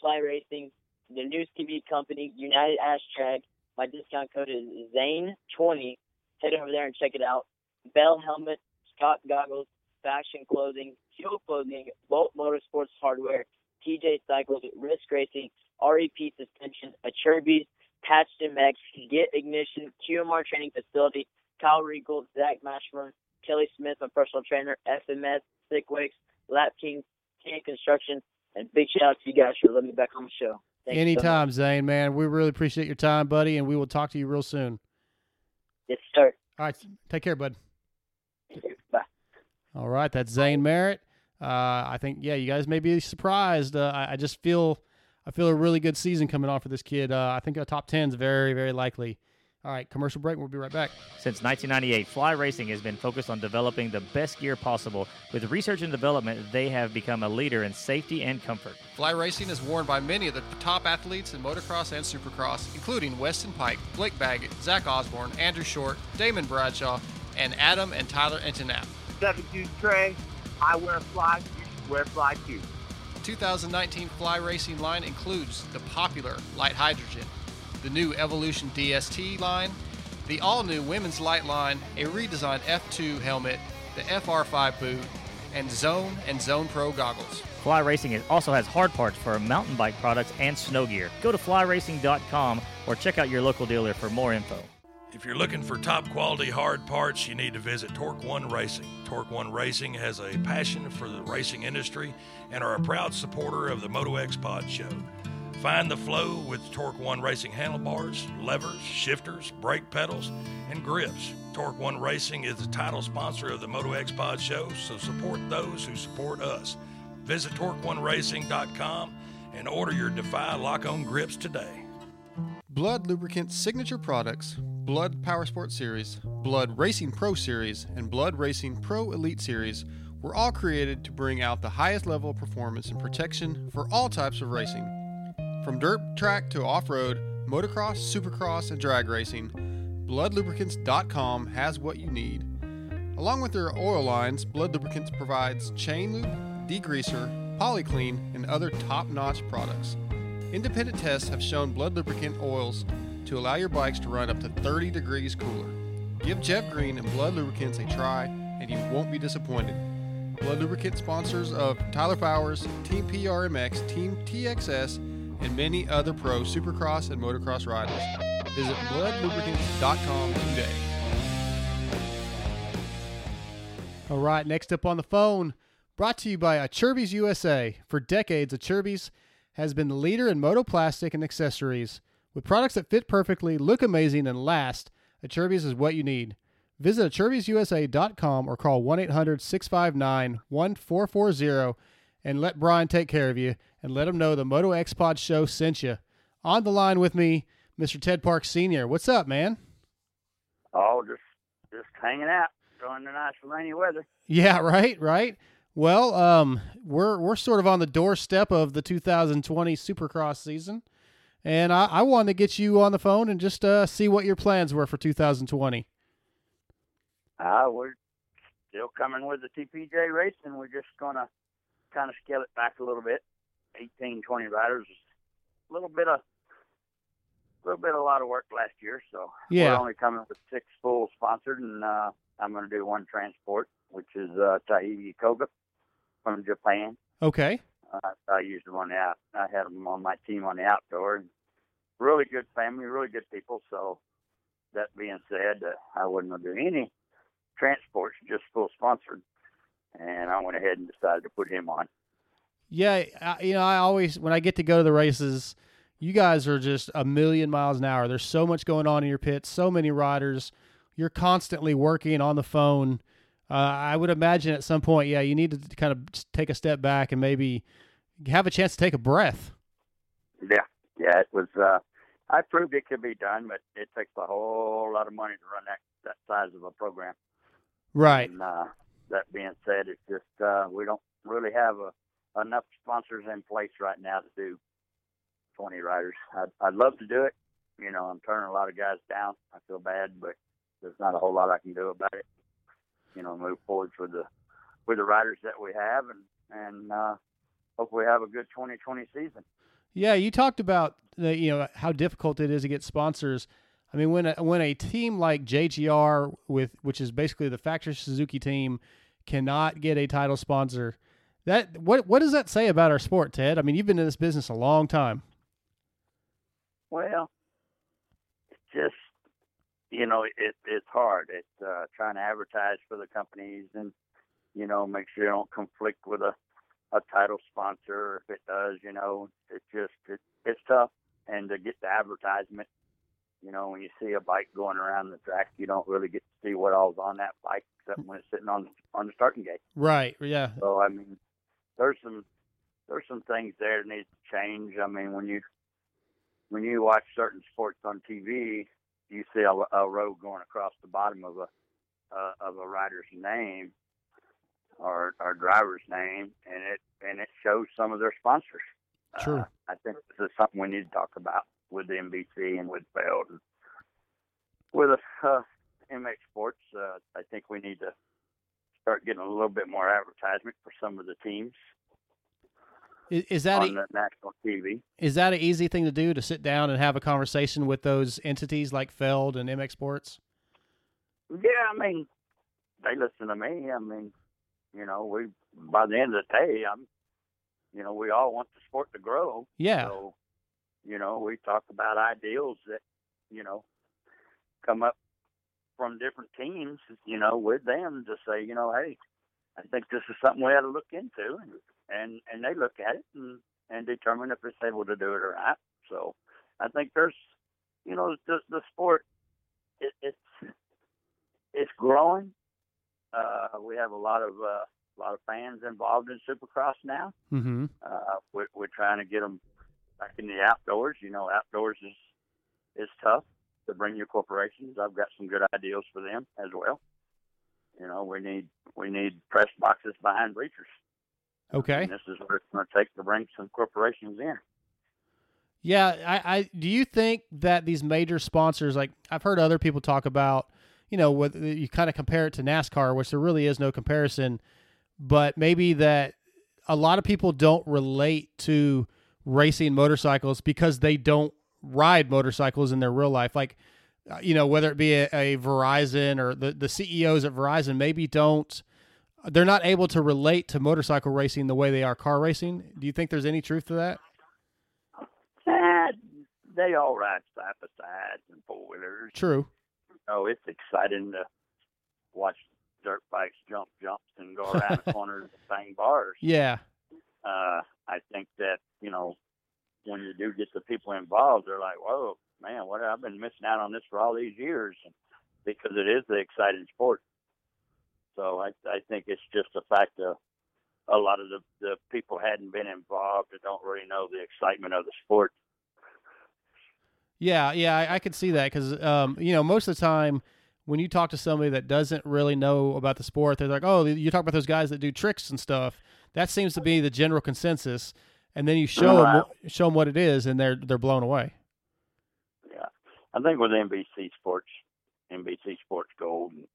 Fly Racing, the News TV company, United Ash Track. My discount code is Zane20. Head over there and check it out. Bell Helmet, Scott Goggles, Fashion Clothing, Fuel Clothing, Bolt Motorsports Hardware, TJ Cycles, Risk Racing, REP Suspension, Acerbis, Patched Max, Get Ignition, QMR Training Facility, Kyle Regal, Zach Mashburn, Kelly Smith, my personal trainer, FMS, Sick Wakes, Lap King, King Construction, and big shout out to you guys for letting me back on the show. You so Anytime. Zane, man. We really appreciate your time, buddy, and we will talk to you real soon. Yes, sir. All right, take care, bud. Bye. All right, that's Zane Merritt. Uh, I think, yeah, you guys may be surprised. Uh, I, I just feel, I feel a really good season coming on for this kid. Uh, I think a top ten is very, very likely. All right, commercial break. We'll be right back. Since 1998, Fly Racing has been focused on developing the best gear possible. With research and development, they have become a leader in safety and comfort. Fly Racing is worn by many of the top athletes in motocross and supercross, including Weston Peick, Blake Baggett, Zach Osborne, Andrew Short, Damon Bradshaw, and Adam and Tyler Enticknap. Seven Juice Trey, I wear fly, you should wear fly too. 2019 Fly Racing line includes the popular Light Hydrogen, the new Evolution DST line, the all new Women's Light line, a redesigned F2 helmet, the FR5 boot, and Zone and Zone Pro goggles. Fly Racing also has hard parts for mountain bike products and snow gear. Go to flyracing.com or check out your local dealer for more info. If you're looking for top quality hard parts, you need to visit Torque One Racing. Torque One Racing has a passion for the racing industry and are a proud supporter of the Moto X Pod Show. Find the flow with Torque One Racing handlebars, levers, shifters, brake pedals, and grips. Torque One Racing is the title sponsor of the Moto X Pod Show, so support those who support us. Visit TorqueOneRacing.com and order your Defy lock on grips today. Blud Lubricants signature products, Blud Power Sport Series, Blud Racing Pro Series, and Blud Racing Pro Elite Series were all created to bring out the highest level of performance and protection for all types of racing. From dirt track to off road, motocross, supercross, and drag racing, BludLubricants.com has what you need. Along with their oil lines, Blud Lubricants provides chain lube, degreaser, polyclean, and other top notch products. Independent tests have shown Blud lubricant oils to allow your bikes to run up to 30 degrees cooler. Give Jeff Green and Blud Lubricants a try, and you won't be disappointed. Blud Lubricant sponsors of Tyler Powers, Team PRMX, Team TXS, and many other pro supercross and motocross riders. Visit bludlubricants.com today. All right, next up on the phone, brought to you by Acerbis USA. For decades, Acerbis has been the leader in motoplastic and accessories. With products that fit perfectly, look amazing, and last, Acerbis is what you need. Visit acerbisusa.com or call 1 800 659 1440 and let Brian take care of you and let him know the Moto X Pod show sent you. On the line with me, Mr. Ted Park Sr. What's up, man? Oh, just just hanging out, enjoying the nice rainy weather. Yeah, right, right. Well, um, we're we're sort of on the doorstep of the 2020 Supercross season, and I, I wanted to get you on the phone and just uh, see what your plans were for 2020. Uh, we're still coming with the TPJ racing. We're just gonna kind of scale it back a little bit. 18, 20 riders a little bit of a little bit of a lot of work last year, so Yeah. we're only coming with six full sponsored, and uh, I'm going to do one transport, which is uh, Taiki Koga from Japan. Okay. Uh, I used them on the out. I had them on my team on the outdoor. And really good family, really good people. So that being said, uh, I wouldn't do any transports, just full sponsored. And I went ahead and decided to put him on. Yeah, I, you know, I always when I get to go to the races, you guys are just a million miles an hour. There's so much going on in your pit, so many riders. You're constantly working on the phone. Uh, I would imagine at some point, yeah, you need to kind of take a step back and maybe have a chance to take a breath. Yeah, yeah, it was. uh I proved it could be done, but it takes a whole lot of money to run that that size of a program. Right. And uh, that being said, it's just uh, we don't really have a, enough sponsors in place right now to do 20 riders. I'd, I'd love to do it. You know, I'm turning a lot of guys down. I feel bad, but there's not a whole lot I can do about it. You know, move forward with the with the riders that we have, and and uh, hopefully have a good 2020 season. Yeah, you talked about the, you know how difficult it is to get sponsors. I mean, when a, when a team like JGR with which is basically the factory Suzuki team cannot get a title sponsor, that what what does that say about our sport, Ted? I mean, you've been in this business a long time. Well, it's just you know it it's hard. It's uh, trying to advertise for the companies and you know make sure you don't conflict with a a title sponsor. If it does, you know, it's just it, it's tough. And to get the advertisement, you know, when you see a bike going around the track, you don't really get to see what all's on that bike except when it's sitting on on the starting gate. Right. Yeah. So I mean, there's some there's some things there that need to change. I mean, when you when you watch certain sports on TV, you see a, a road going across the bottom of a uh, of a rider's name or or driver's name, and it and it shows some of their sponsors. True. Uh, I think this is something we need to talk about with the NBC and with Feld and with uh, MX Sports. Uh, I think we need to start getting a little bit more advertisement for some of the teams Is, is that on a, national TV. is that an easy thing to do to sit down and have a conversation with those entities like Feld and MX Sports? Yeah, I mean, they listen to me. I mean, you know, we by the end of the day, I'm, you know, we all want the sport to grow. Yeah. So, you know, we talk about ideals that, you know, come up from different teams, you know, with them to say, you know, hey, I think this is something we ought to look into, and and and they look at it and and determine if it's able to do it or not. So, I think there's, you know, the the sport, it, it's it's growing. Uh, we have a lot of uh, a lot of fans involved in Supercross now. Mm-hmm. Uh, we're, we're trying to get them back in the outdoors. You know, outdoors is is tough to bring your corporations. I've got some good ideas for them as well. You know, we need we need press boxes behind bleachers. Okay. And this is what it's going to take to bring some corporations in. Yeah, I, I do you think that these major sponsors, like I've heard other people talk about, you know, what you kind of compare it to NASCAR, which there really is no comparison, but maybe that a lot of people don't relate to racing motorcycles because they don't ride motorcycles in their real life. Like, uh, you know, whether it be a, a Verizon or the, the CEOs at Verizon maybe don't, they're not able to relate to motorcycle racing the way they are car racing. Do you think there's any truth to that? Eh, they all ride side by side and four wheelers. True. Oh, it's exciting to watch dirt bikes jump jumps and go around corners and bang bars. Yeah. Uh, I think that you know when you do get the people involved, they're like, "Whoa, man, what I've been missing out on this for all these years," because it is the exciting sport. So I I think it's just the fact of a lot of the the people hadn't been involved and don't really know the excitement of the sport. Yeah, yeah, I, I could see that because, um, you know, most of the time when you talk to somebody that doesn't really know about the sport, they're like, "Oh, you talk about those guys that do tricks and stuff." That seems to be the general consensus. And then you show them show them what it is, and they're they're blown away. Yeah, I think with NBC Sports, NBC Sports Gold, and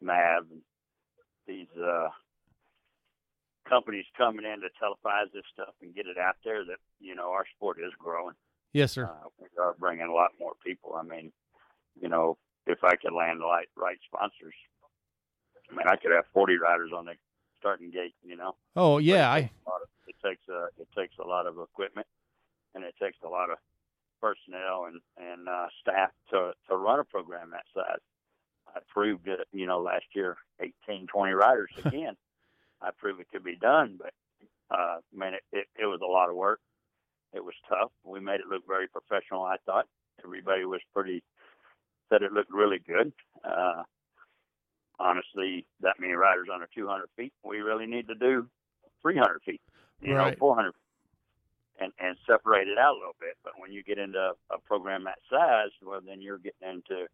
Mav, and these uh, companies coming in to televise this stuff and get it out there, that you know our sport is growing. Yes, sir. Uh, we are bringing a lot more people. I mean, you know, if I could land the right, right sponsors, I mean, I could have 40 riders on the starting gate. You know. Oh yeah, I a lot of, it takes a it takes a lot of equipment and it takes a lot of personnel and and uh, staff to to run a program that size. I proved it, you know, last year, 18, 20 riders again. I proved it could be done, but uh, man, it, it it was a lot of work. It was tough. We made it look very professional. I thought everybody was pretty said it looked really good. Uh, honestly, that many riders under 200 feet, we really need to do 300 feet, you know, 400 and, and separate it out a little bit. But when you get into a program that size, well, then you're getting into,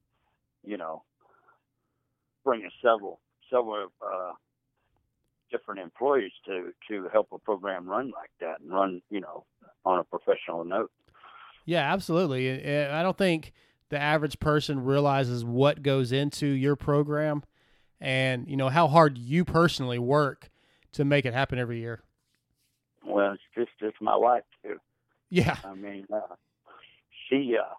you know, bringing several, several, uh, different employees to, to help a program run like that and run, you know, on a professional note. Yeah, absolutely. I don't think the average person realizes what goes into your program and, you know, how hard you personally work to make it happen every year. Well, it's just, just my wife too. Yeah. I mean, uh, she, uh,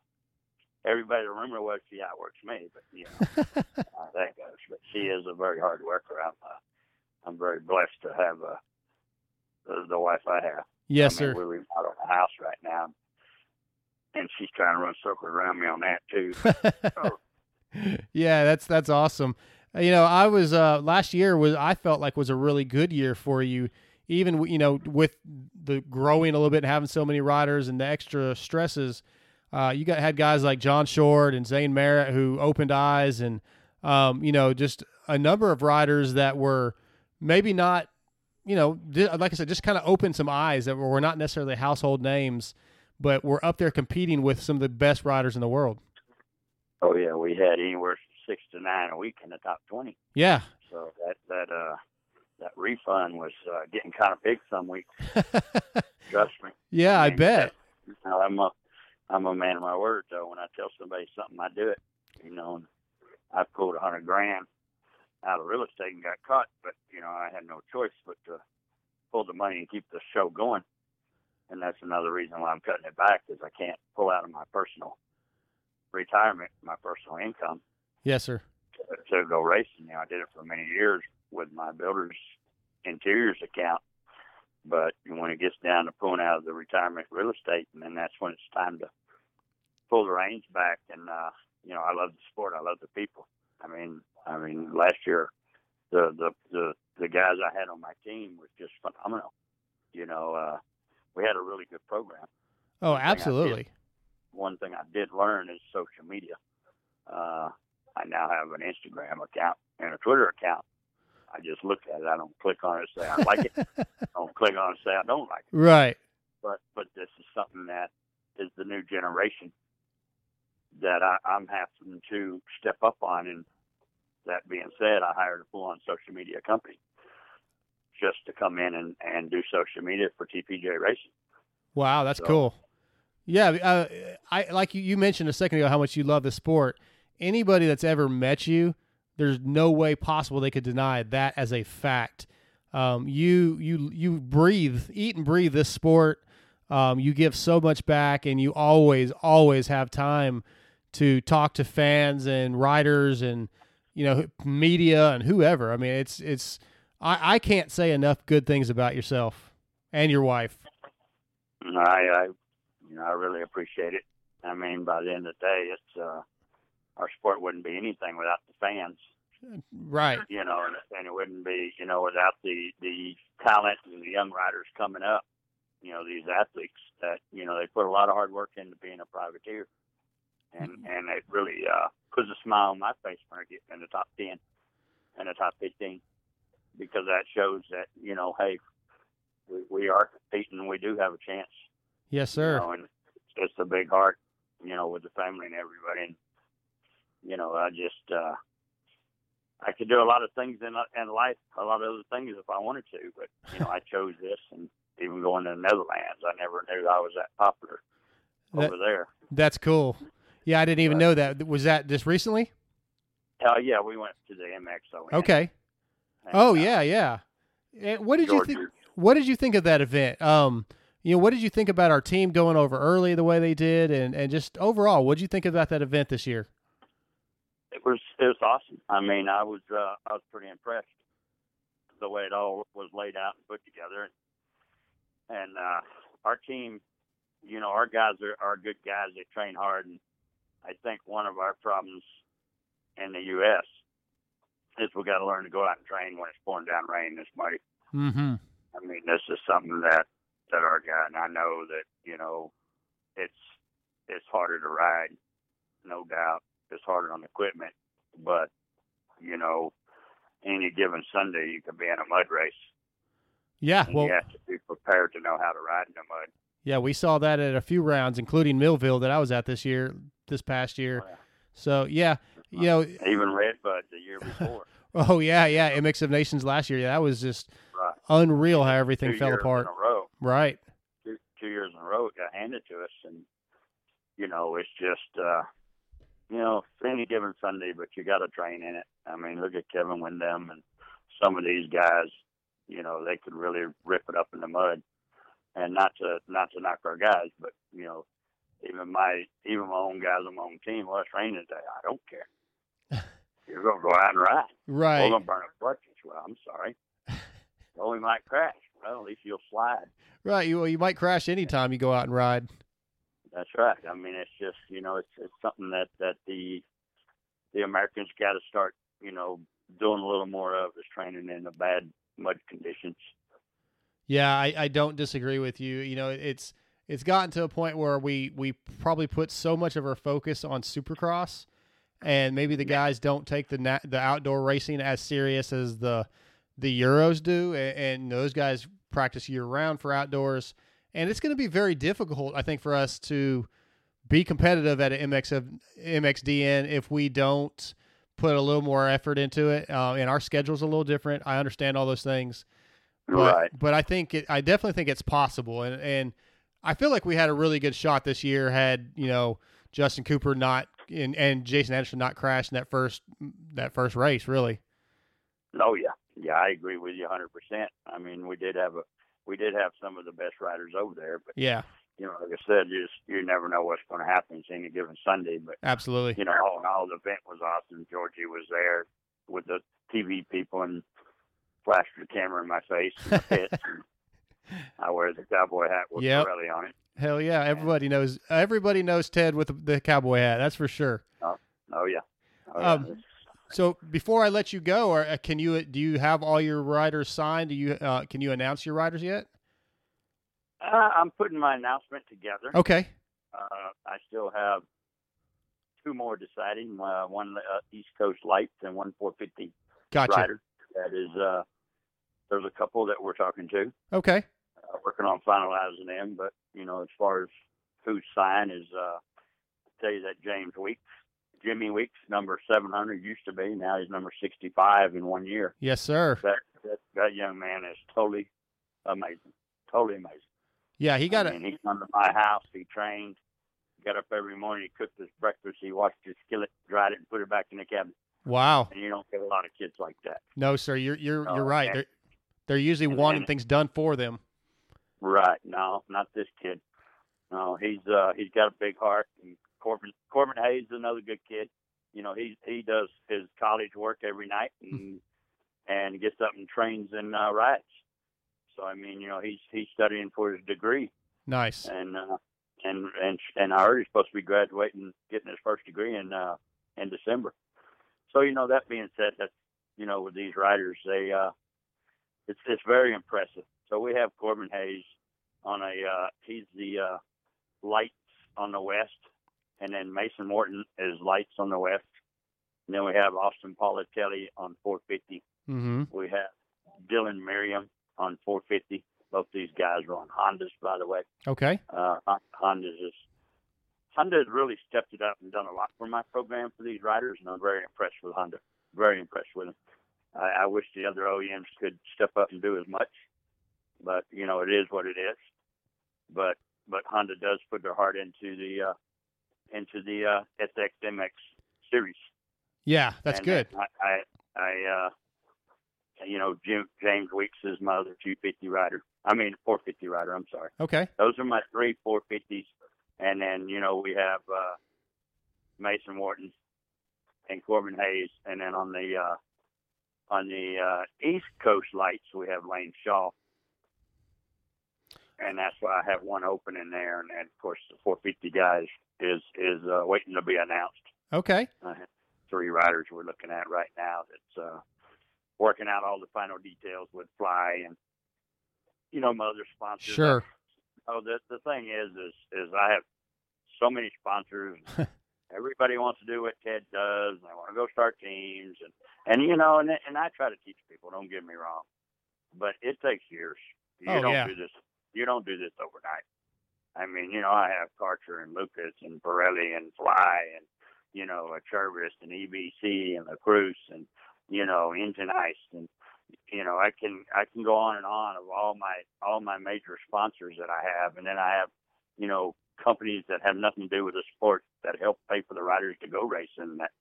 everybody remember what she outworks me, but you know, that goes. But she is a very hard worker. I'm, uh, I'm very blessed to have uh, the, the wife I have. Yes, I mean, sir. We're remodeling a house right now, and she's trying to run circles around me on that too. yeah, that's that's awesome. Uh, You know, I was uh last year was I felt like was a really good year for you, even you know with the growing a little bit and having so many riders and the extra stresses. Uh, you got had guys like John Short and Zane Merritt who opened eyes, and um, you know just a number of riders that were maybe not, you know, like I said, just kind of opened some eyes that were not necessarily household names, but were up there competing with some of the best riders in the world. oh yeah, we had anywhere six to nine a week in the top twenty. Yeah, So that that uh that refund was uh, getting kind of big some weeks. Trust me. yeah, I bet. You know, I'm a I'm a man of my word though. When I tell somebody something, I do it. You know, and I pulled a hundred grand out of real estate and got caught, but you know I had no choice but to pull the money and keep the show going. And that's another reason why I'm cutting it back is I can't pull out of my personal retirement, my personal income Yes, sir. to, to go racing. You know, I did it for many years with my builder's interiors account. But when it gets down to pulling out of the retirement real estate, and then that's when it's time to pull the reins back. And uh, you know, I love the sport. I love the people. I mean, I mean, last year, the the the the guys I had on my team was just phenomenal. You know, uh, we had a really good program. Oh, One thing did- absolutely. one thing I did learn is social media. Uh, I now have an Instagram account and a Twitter account. I just look at it. I don't click on it and say I like it. I don't click on it and say I don't like it. Right. But but this is something that is the new generation that I, I'm having to step up on. And that being said, I hired a full-on social media company just to come in and, and do social media for TPJ Racing. Wow, that's So- cool. Yeah, uh, I like you, you mentioned a second ago how much you love the sport. Anybody that's ever met you, there's no way possible they could deny that as a fact. Um, you you you breathe, eat and breathe this sport. Um, you give so much back, and you always always have time to talk to fans and writers and you know media and whoever. I mean, it's it's I, I can't say enough good things about yourself and your wife. I, I, you know, I really appreciate it. I mean, by the end of the day, it's uh, our sport wouldn't be anything without the fans. Right. You know, and, and it wouldn't be, you know, without the the talent and the young riders coming up. You know, these athletes that you know they put a lot of hard work into being a privateer, and and it really uh, puts a smile on my face when I get in the top ten and the top fifteen, because that shows that you know, hey, we, we are competing and we do have a chance. Yes, sir. You know, and it's just a big heart, you know, with the family and everybody. And you know, I just uh, I could do a lot of things in in life, a lot of other things if I wanted to, but you know, I chose this, and even going to the Netherlands, I never knew I was that popular That- over there. That's cool. Yeah, I didn't even know that. Was that just recently? Oh yeah, we went to the MXO. Okay. Oh yeah, yeah. Eh, What did you think? What did you think of that event? Um, you know, what did you think about our team going over early the way they did, and and just overall, what did you think about that event this year? It was it was awesome. I mean, I was uh, I was pretty impressed the way it all was laid out and put together, and uh, our team, you know, our guys are, are good guys. They train hard, and I think one of our problems in the U.S. is we got to learn to go out and train when it's pouring down rain this muddy. Mm-hmm. I mean, this is something that that our guy and I know that you know it's it's harder to ride, no doubt. It's harder on equipment, but you know, any given Sunday you could be in a mud race. Yeah, and well, you have to be prepared to know how to ride in the mud. yeah, we saw that at a few rounds, including Millville that I was at this year, this past year. So yeah, you know, Even red Redbud the year before. oh yeah, yeah, MX of Nations last year, yeah, that was just Right. unreal how everything Two fell apart. a. Right. Two, two years in a row it got handed to us, and you know it's just uh, you know any given Sunday, but you got to train in it. I mean, look at Kevin Windham and some of these guys. You know they could really rip it up in the mud, and not to not to knock our guys, but you know even my even my own guys on my own team. Well, it's raining today. I don't care. You're gonna go out and ride. Right. We're gonna burn up clutches. Well, I'm sorry. well, we might crash. Well, at least you'll slide. Right. You well, you might crash anytime you go out and ride. That's right. I mean, it's just you know, it's it's something that that the the Americans got to start you know doing a little more of is training in the bad mud conditions. Yeah, I, I don't disagree with you. You know, it's it's gotten to a point where we we probably put so much of our focus on Supercross, and maybe the guys don't take the na- the outdoor racing as serious as the the Euros do, and, and those guys practice year round for outdoors, and it's going to be very difficult, I think, for us to be competitive at an MX of MXDN if we don't put a little more effort into it. Uh, and our schedule's a little different. I understand all those things, but, Right. But I think it, I definitely think it's possible, and and I feel like we had a really good shot this year. Had you know Justin Cooper not and, and Jason Anderson not crashed in that first that first race, really. Oh yeah, yeah, I agree with you 100. percent I mean, we did have a we did have some of the best riders over there, but Yeah, you know, like I said, you just you never know what's going to happen it's any given Sunday. But absolutely. you know, all in all, the event was awesome. Georgie was there with the TV people and flashed the camera in my face. And. I wear the cowboy hat with Yep. Pirelli on it. Hell yeah! Everybody knows everybody knows Ted with the, the cowboy hat. That's for sure. Oh, oh yeah. Oh, yeah. Um, so before I let you go, or uh, can you do you have all your riders signed? Do you uh, can you announce your riders yet? Uh, I'm putting my announcement together. Okay. Uh, I still have two more deciding. Uh, one uh, East Coast Lights and one 450 Gotcha. rider. That is, uh, there's a couple that we're talking to. Okay. Uh, working on finalizing them, but you know, as far as who's signed is, uh, I'll tell you that James Weeks, Jimmy Weeks, number 700 used to be. Now he's number 65 in one year. Yes, sir. That that, that young man is totally amazing, totally amazing. Yeah, he got I it. mean, he come to my house. He trained. Got up every morning. He cooked his breakfast. He washed his skillet, dried it, and put it back in the cabinet. Wow. And you don't get a lot of kids like that. No, sir. You're you're Oh, you're right. and- They're, they're usually and- wanting and- things done for them. Right? No, not this kid. No, he's uh he's got a big heart. And Corbin Corbin Hayes is another good kid. You know, he he does his college work every night and and gets up and trains and uh, rides. So I mean, you know, he's he's studying for his degree. Nice. and uh, and and and I heard he's supposed to be graduating, getting his first degree in uh, in December. So you know, that being said, that you know, with these riders, they uh, it's it's very impressive. So we have Corbin Hayes on a uh, he's the uh, lights on the west, and then Mason Morton is lights on the west. And then we have Austin Politelli on 450. Mm-hmm. We have Dylan Merriam on 450. Both these guys are on Hondas, by the way. Okay. Uh, Honda's is Honda has really stepped it up and done a lot for my program for these riders, and I'm very impressed with Honda. Very impressed with them. I, I wish the other OEMs could step up and do as much, but you know it is what it is. But but Honda does put their heart into the uh, into the uh, SX MX series. Yeah, that's And good. I, I, I uh, you know, Jim, James Weeks is my other 250 rider. I mean, 450 rider. I'm sorry. Okay. Those are my three 450s, and then you know we have uh, Mason Wharton and Corbin Hayes, and then on the uh, on the uh, East Coast lights we have Lane Shaw, and that's why I have one open in there, and, and of course the 450 guys is is uh, waiting to be announced. Okay. I have three riders we're looking at right now that's uh, working out all the final details with Fly and you know my other sponsors. Sure. Oh, the the thing is, is is I have so many sponsors. Everybody wants to do what Ted does, and they want to go start teams, and and you know, and and I try to teach people. Don't get me wrong, but it takes years. You Oh, don't yeah. do this. You don't do this overnight. I mean, you know, I have Karcher and Lucas and Pirelli and Fly and you know, a Chervis and EBC and La Cruz and you know, Engine Ice and you know, I can I can go on and on of all my all my major sponsors that I have, and then I have you know companies that have nothing to do with the sport that help pay for the riders to go racing. That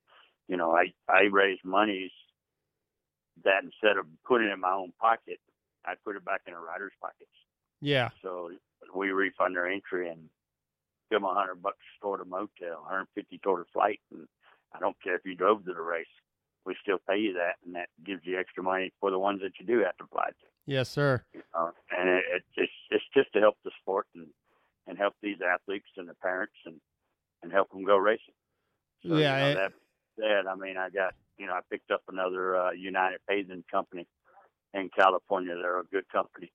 you know, I I raise monies that instead of putting it in my own pocket, I put it back in the riders' pockets. Yeah. So we refund their entry and give them a hundred bucks toward a motel, 150 toward a flight, and I don't care if you drove to the race. We still pay you that, and that gives you extra money for the ones that you do have to fly to. Yes, sir. Uh, and it, it, it's it's just to help the sport and and help these athletes and the parents and and help them go racing. So, Yeah, You know, it- that said, I mean, I got you know I picked up another uh, United Payson company in California. They're a good company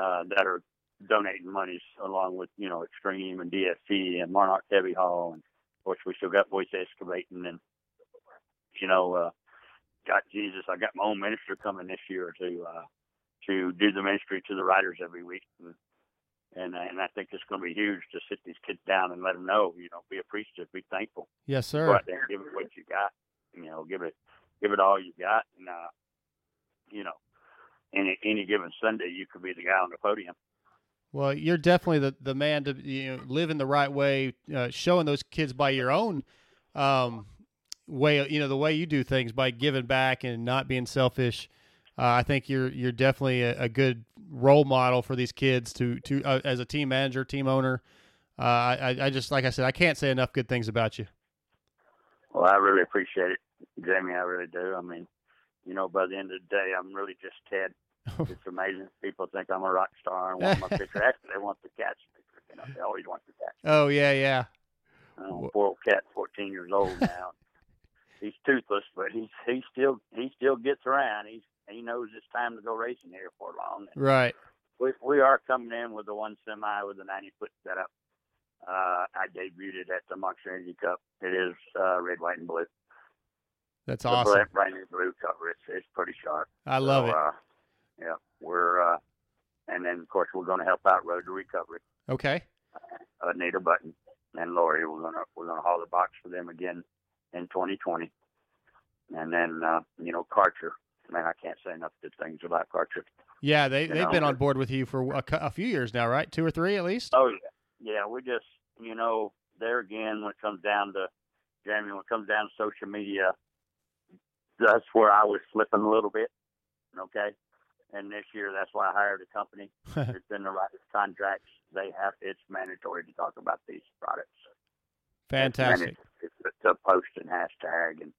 uh, that are donating monies along with you know Extreme and DSC and Monarch Heavy Haul and of course we still got Voice Excavating and you know uh, got Jesus. I got my own minister coming this year to uh, to do the ministry to the riders every week. And, and, and I think it's going to be huge to sit these kids down and let them know, you know, be appreciative, be thankful. Yes, Go sir. out there and give it what you got. You know, give it, give it all you got. And, uh, you know, any, any given Sunday, you could be the guy on the podium. Well, you're definitely the, the man to you know, live in the right way, uh, showing those kids by your own um, way, you know, the way you do things by giving back and not being selfish. Uh, I think you're you're definitely a, a good role model for these kids to to uh, as a team manager, team owner. Uh, I I just like I said, I can't say enough good things about you. Well, I really appreciate it, Jamie. I really do. I mean, you know, by the end of the day, I'm really just Ted. it's amazing. People think I'm a rock star and want my picture. Actually, they want the cat's picture. You know, they always want the cat. Oh yeah, yeah. Uh, poor old cat, 14 years old now. he's toothless, but he's he still he still gets around. He's he knows it's time to go racing here for long. And Right. we we are coming in with the one semi with the 90 foot setup. Uh, I debuted it at the Monster Energy Cup. It is uh, red, white, and blue. That's The awesome. black, brand new blue cover. It's it's pretty sharp. I love So, it. Uh, yeah, we're uh, and then of course we're going to help out Road to Recovery. Okay. Uh, Nita Button and Lori. We're gonna we're gonna haul the box for them again in 2020. And then uh, you know Karcher. Man, I can't say enough good things about Karcher. Yeah, they You they've know, been on board with you for a, a few years now, right? Two or three at least. Oh yeah, yeah. We just you know there again when it comes down to Jamie, when it comes down to social media, that's where I was slipping a little bit. Okay, and this year that's why I hired a company. it's in the right contracts. They have it's mandatory to talk about these products. Fantastic. It's, it's a post and hashtag and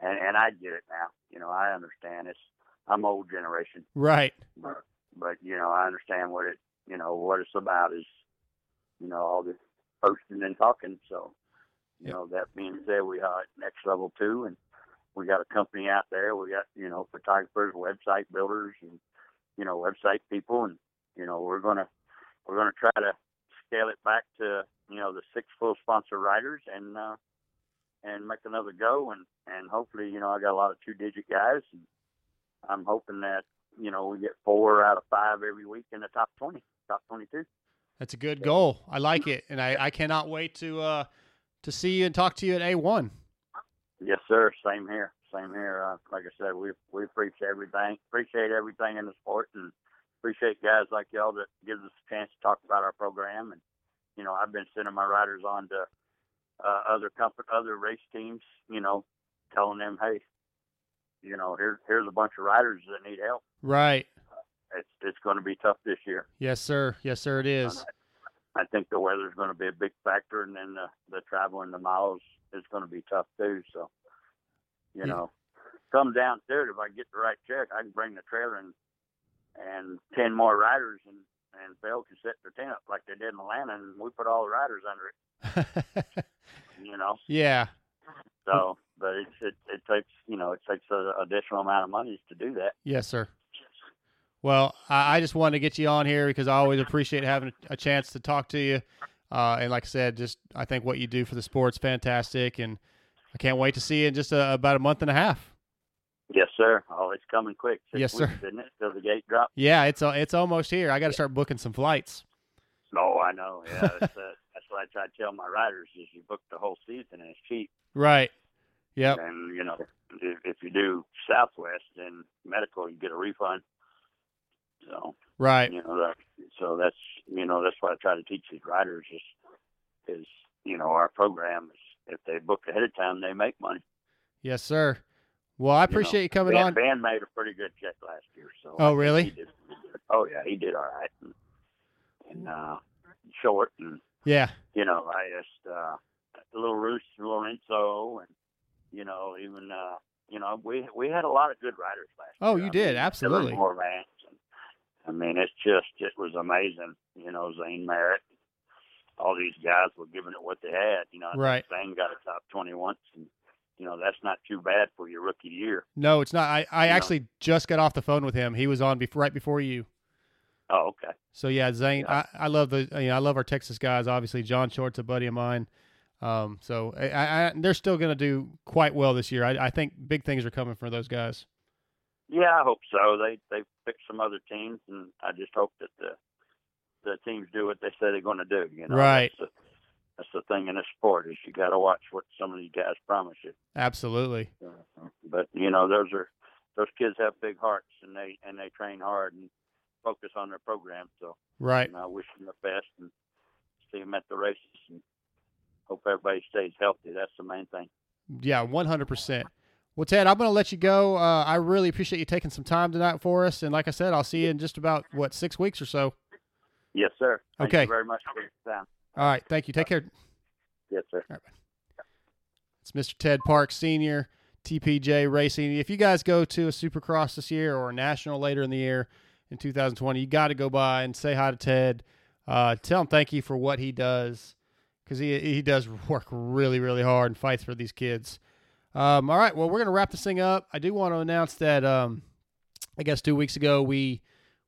and and I get it now. You know, I understand it's I'm old generation. Right. But, but you know, I understand what it you know what it's about is you know all this posting and talking. So you know that being said, we are at next level two, and we got a company out there. We got you know photographers, website builders, and you know website people, and you know we're gonna we're gonna try to scale it back to you know the six full sponsor riders and uh, and make another go, and and hopefully you know I got a lot of two digit guys, and I'm hoping that you know we get four out of five every week in the top twenty, top twenty two. That's a good goal. I like it, and I, I cannot wait to uh to see you and talk to you at A one. Yes, sir. Same here. Same here. Uh, like I said, we we appreciate everything. Appreciate everything in the sport, and appreciate guys like y'all that gives us a chance to talk about our program. And you know, I've been sending my riders on to uh, other company, other race teams. You know, telling them, hey, you know, here's here's a bunch of riders that need help. Right. it's it's going to be tough this year. Yes, sir. Yes, sir. It is. I think the weather's going to be a big factor, and then the the travel and the miles is going to be tough too. So, you Yeah. know, come down to it. If I get the right check, I can bring the trailer and and ten more riders, and and Phil can set their tent up like they did in Atlanta, and we put all the riders under it. you know. Yeah. So, but it's, it it takes you know it takes an additional amount of money to do that. Yes, sir. Well, I, I just wanted to get you on here because I always appreciate having a, a chance to talk to you. Uh, and like I said, just I think what you do for the sport's fantastic, and I can't wait to see you in just a, about a month and a half. Yes, sir. Oh, it's coming quick. Six Yes, sir. weeks, Isn't it? Till the gate drop. Yeah, it's uh, it's almost here. I got to start booking some flights. No, I know. Yeah, that's, uh, that's what I try to tell my riders: is you book the whole season and it's cheap. Right. Yep. And you know, if, if you do Southwest, then medical, you get a refund. So Right. you know that. So that's you know that's what I try to teach these riders is is you know our program is if they book ahead of time they make money. Yes, sir. Well, I you appreciate know. you coming ben, on. Ben made a pretty good check last year. So Oh, really? Did, oh yeah, he did all right. And, and uh, short and Yeah. you know, I just uh a little Roos, Lorenzo, and you know, even uh, you know, we we had a lot of good riders last Oh, year. you I did mean, absolutely. More Vance. And, I mean, it's just it was amazing. You know, Zane Merritt, all these guys were giving it what they had. You know, Right. Zane got a top twenty once, and you know that's not too bad for your rookie year. No, it's not. I, I You know. actually just got off the phone with him. He was on bef- right before you. Oh, okay. So yeah, Zane, I, I love the you know, I love our Texas guys. Obviously, John Short's a buddy of mine. Um, so I, I, they're still going to do quite well this year. I, I think big things are coming for those guys. Yeah, I hope so. They they picked some other teams, and I just hope that the the teams do what they say they're going to do. You know, Right. That's the, that's the thing in the sport is you got to watch what some of these guys promise you. Absolutely. Uh-huh. But you know, those are those kids have big hearts, and they and they train hard and focus on their program. So Right. you know, I wish them the best and see them at the races, and hope everybody stays healthy. That's the main thing. Yeah, one hundred percent. Well, Ted, I'm going to let you go. Uh, I really appreciate you taking some time tonight for us. And like I said, I'll see you in just about what six weeks or so. Yes, sir. Thank Okay. you very much for your time. All right. Thank you. Take care. Yes, sir. All right. It's Mr. Ted Park, Senior, TPJ Racing. If you guys go to a Supercross this year or a national later in the year in 2020, you got to go by and say hi to Ted. Uh, tell him thank you for what he does because he he does work really really hard and fights for these kids. Um, all right, well we're gonna wrap this thing up. I do want to announce that um, I guess two weeks ago we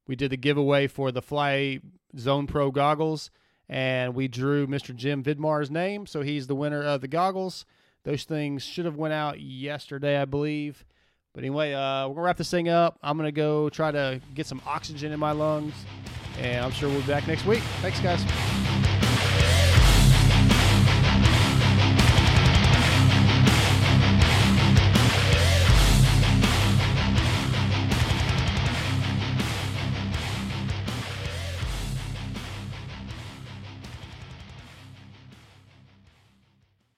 we did the giveaway for the Fly Zone Pro goggles, and we drew Mr. Jim Vidmar's name, so he's the winner of the goggles. Those things should have went out yesterday, I believe. But anyway, uh, we're gonna wrap this thing up. I'm gonna go try to get some oxygen in my lungs, and I'm sure we'll be back next week. Thanks, guys.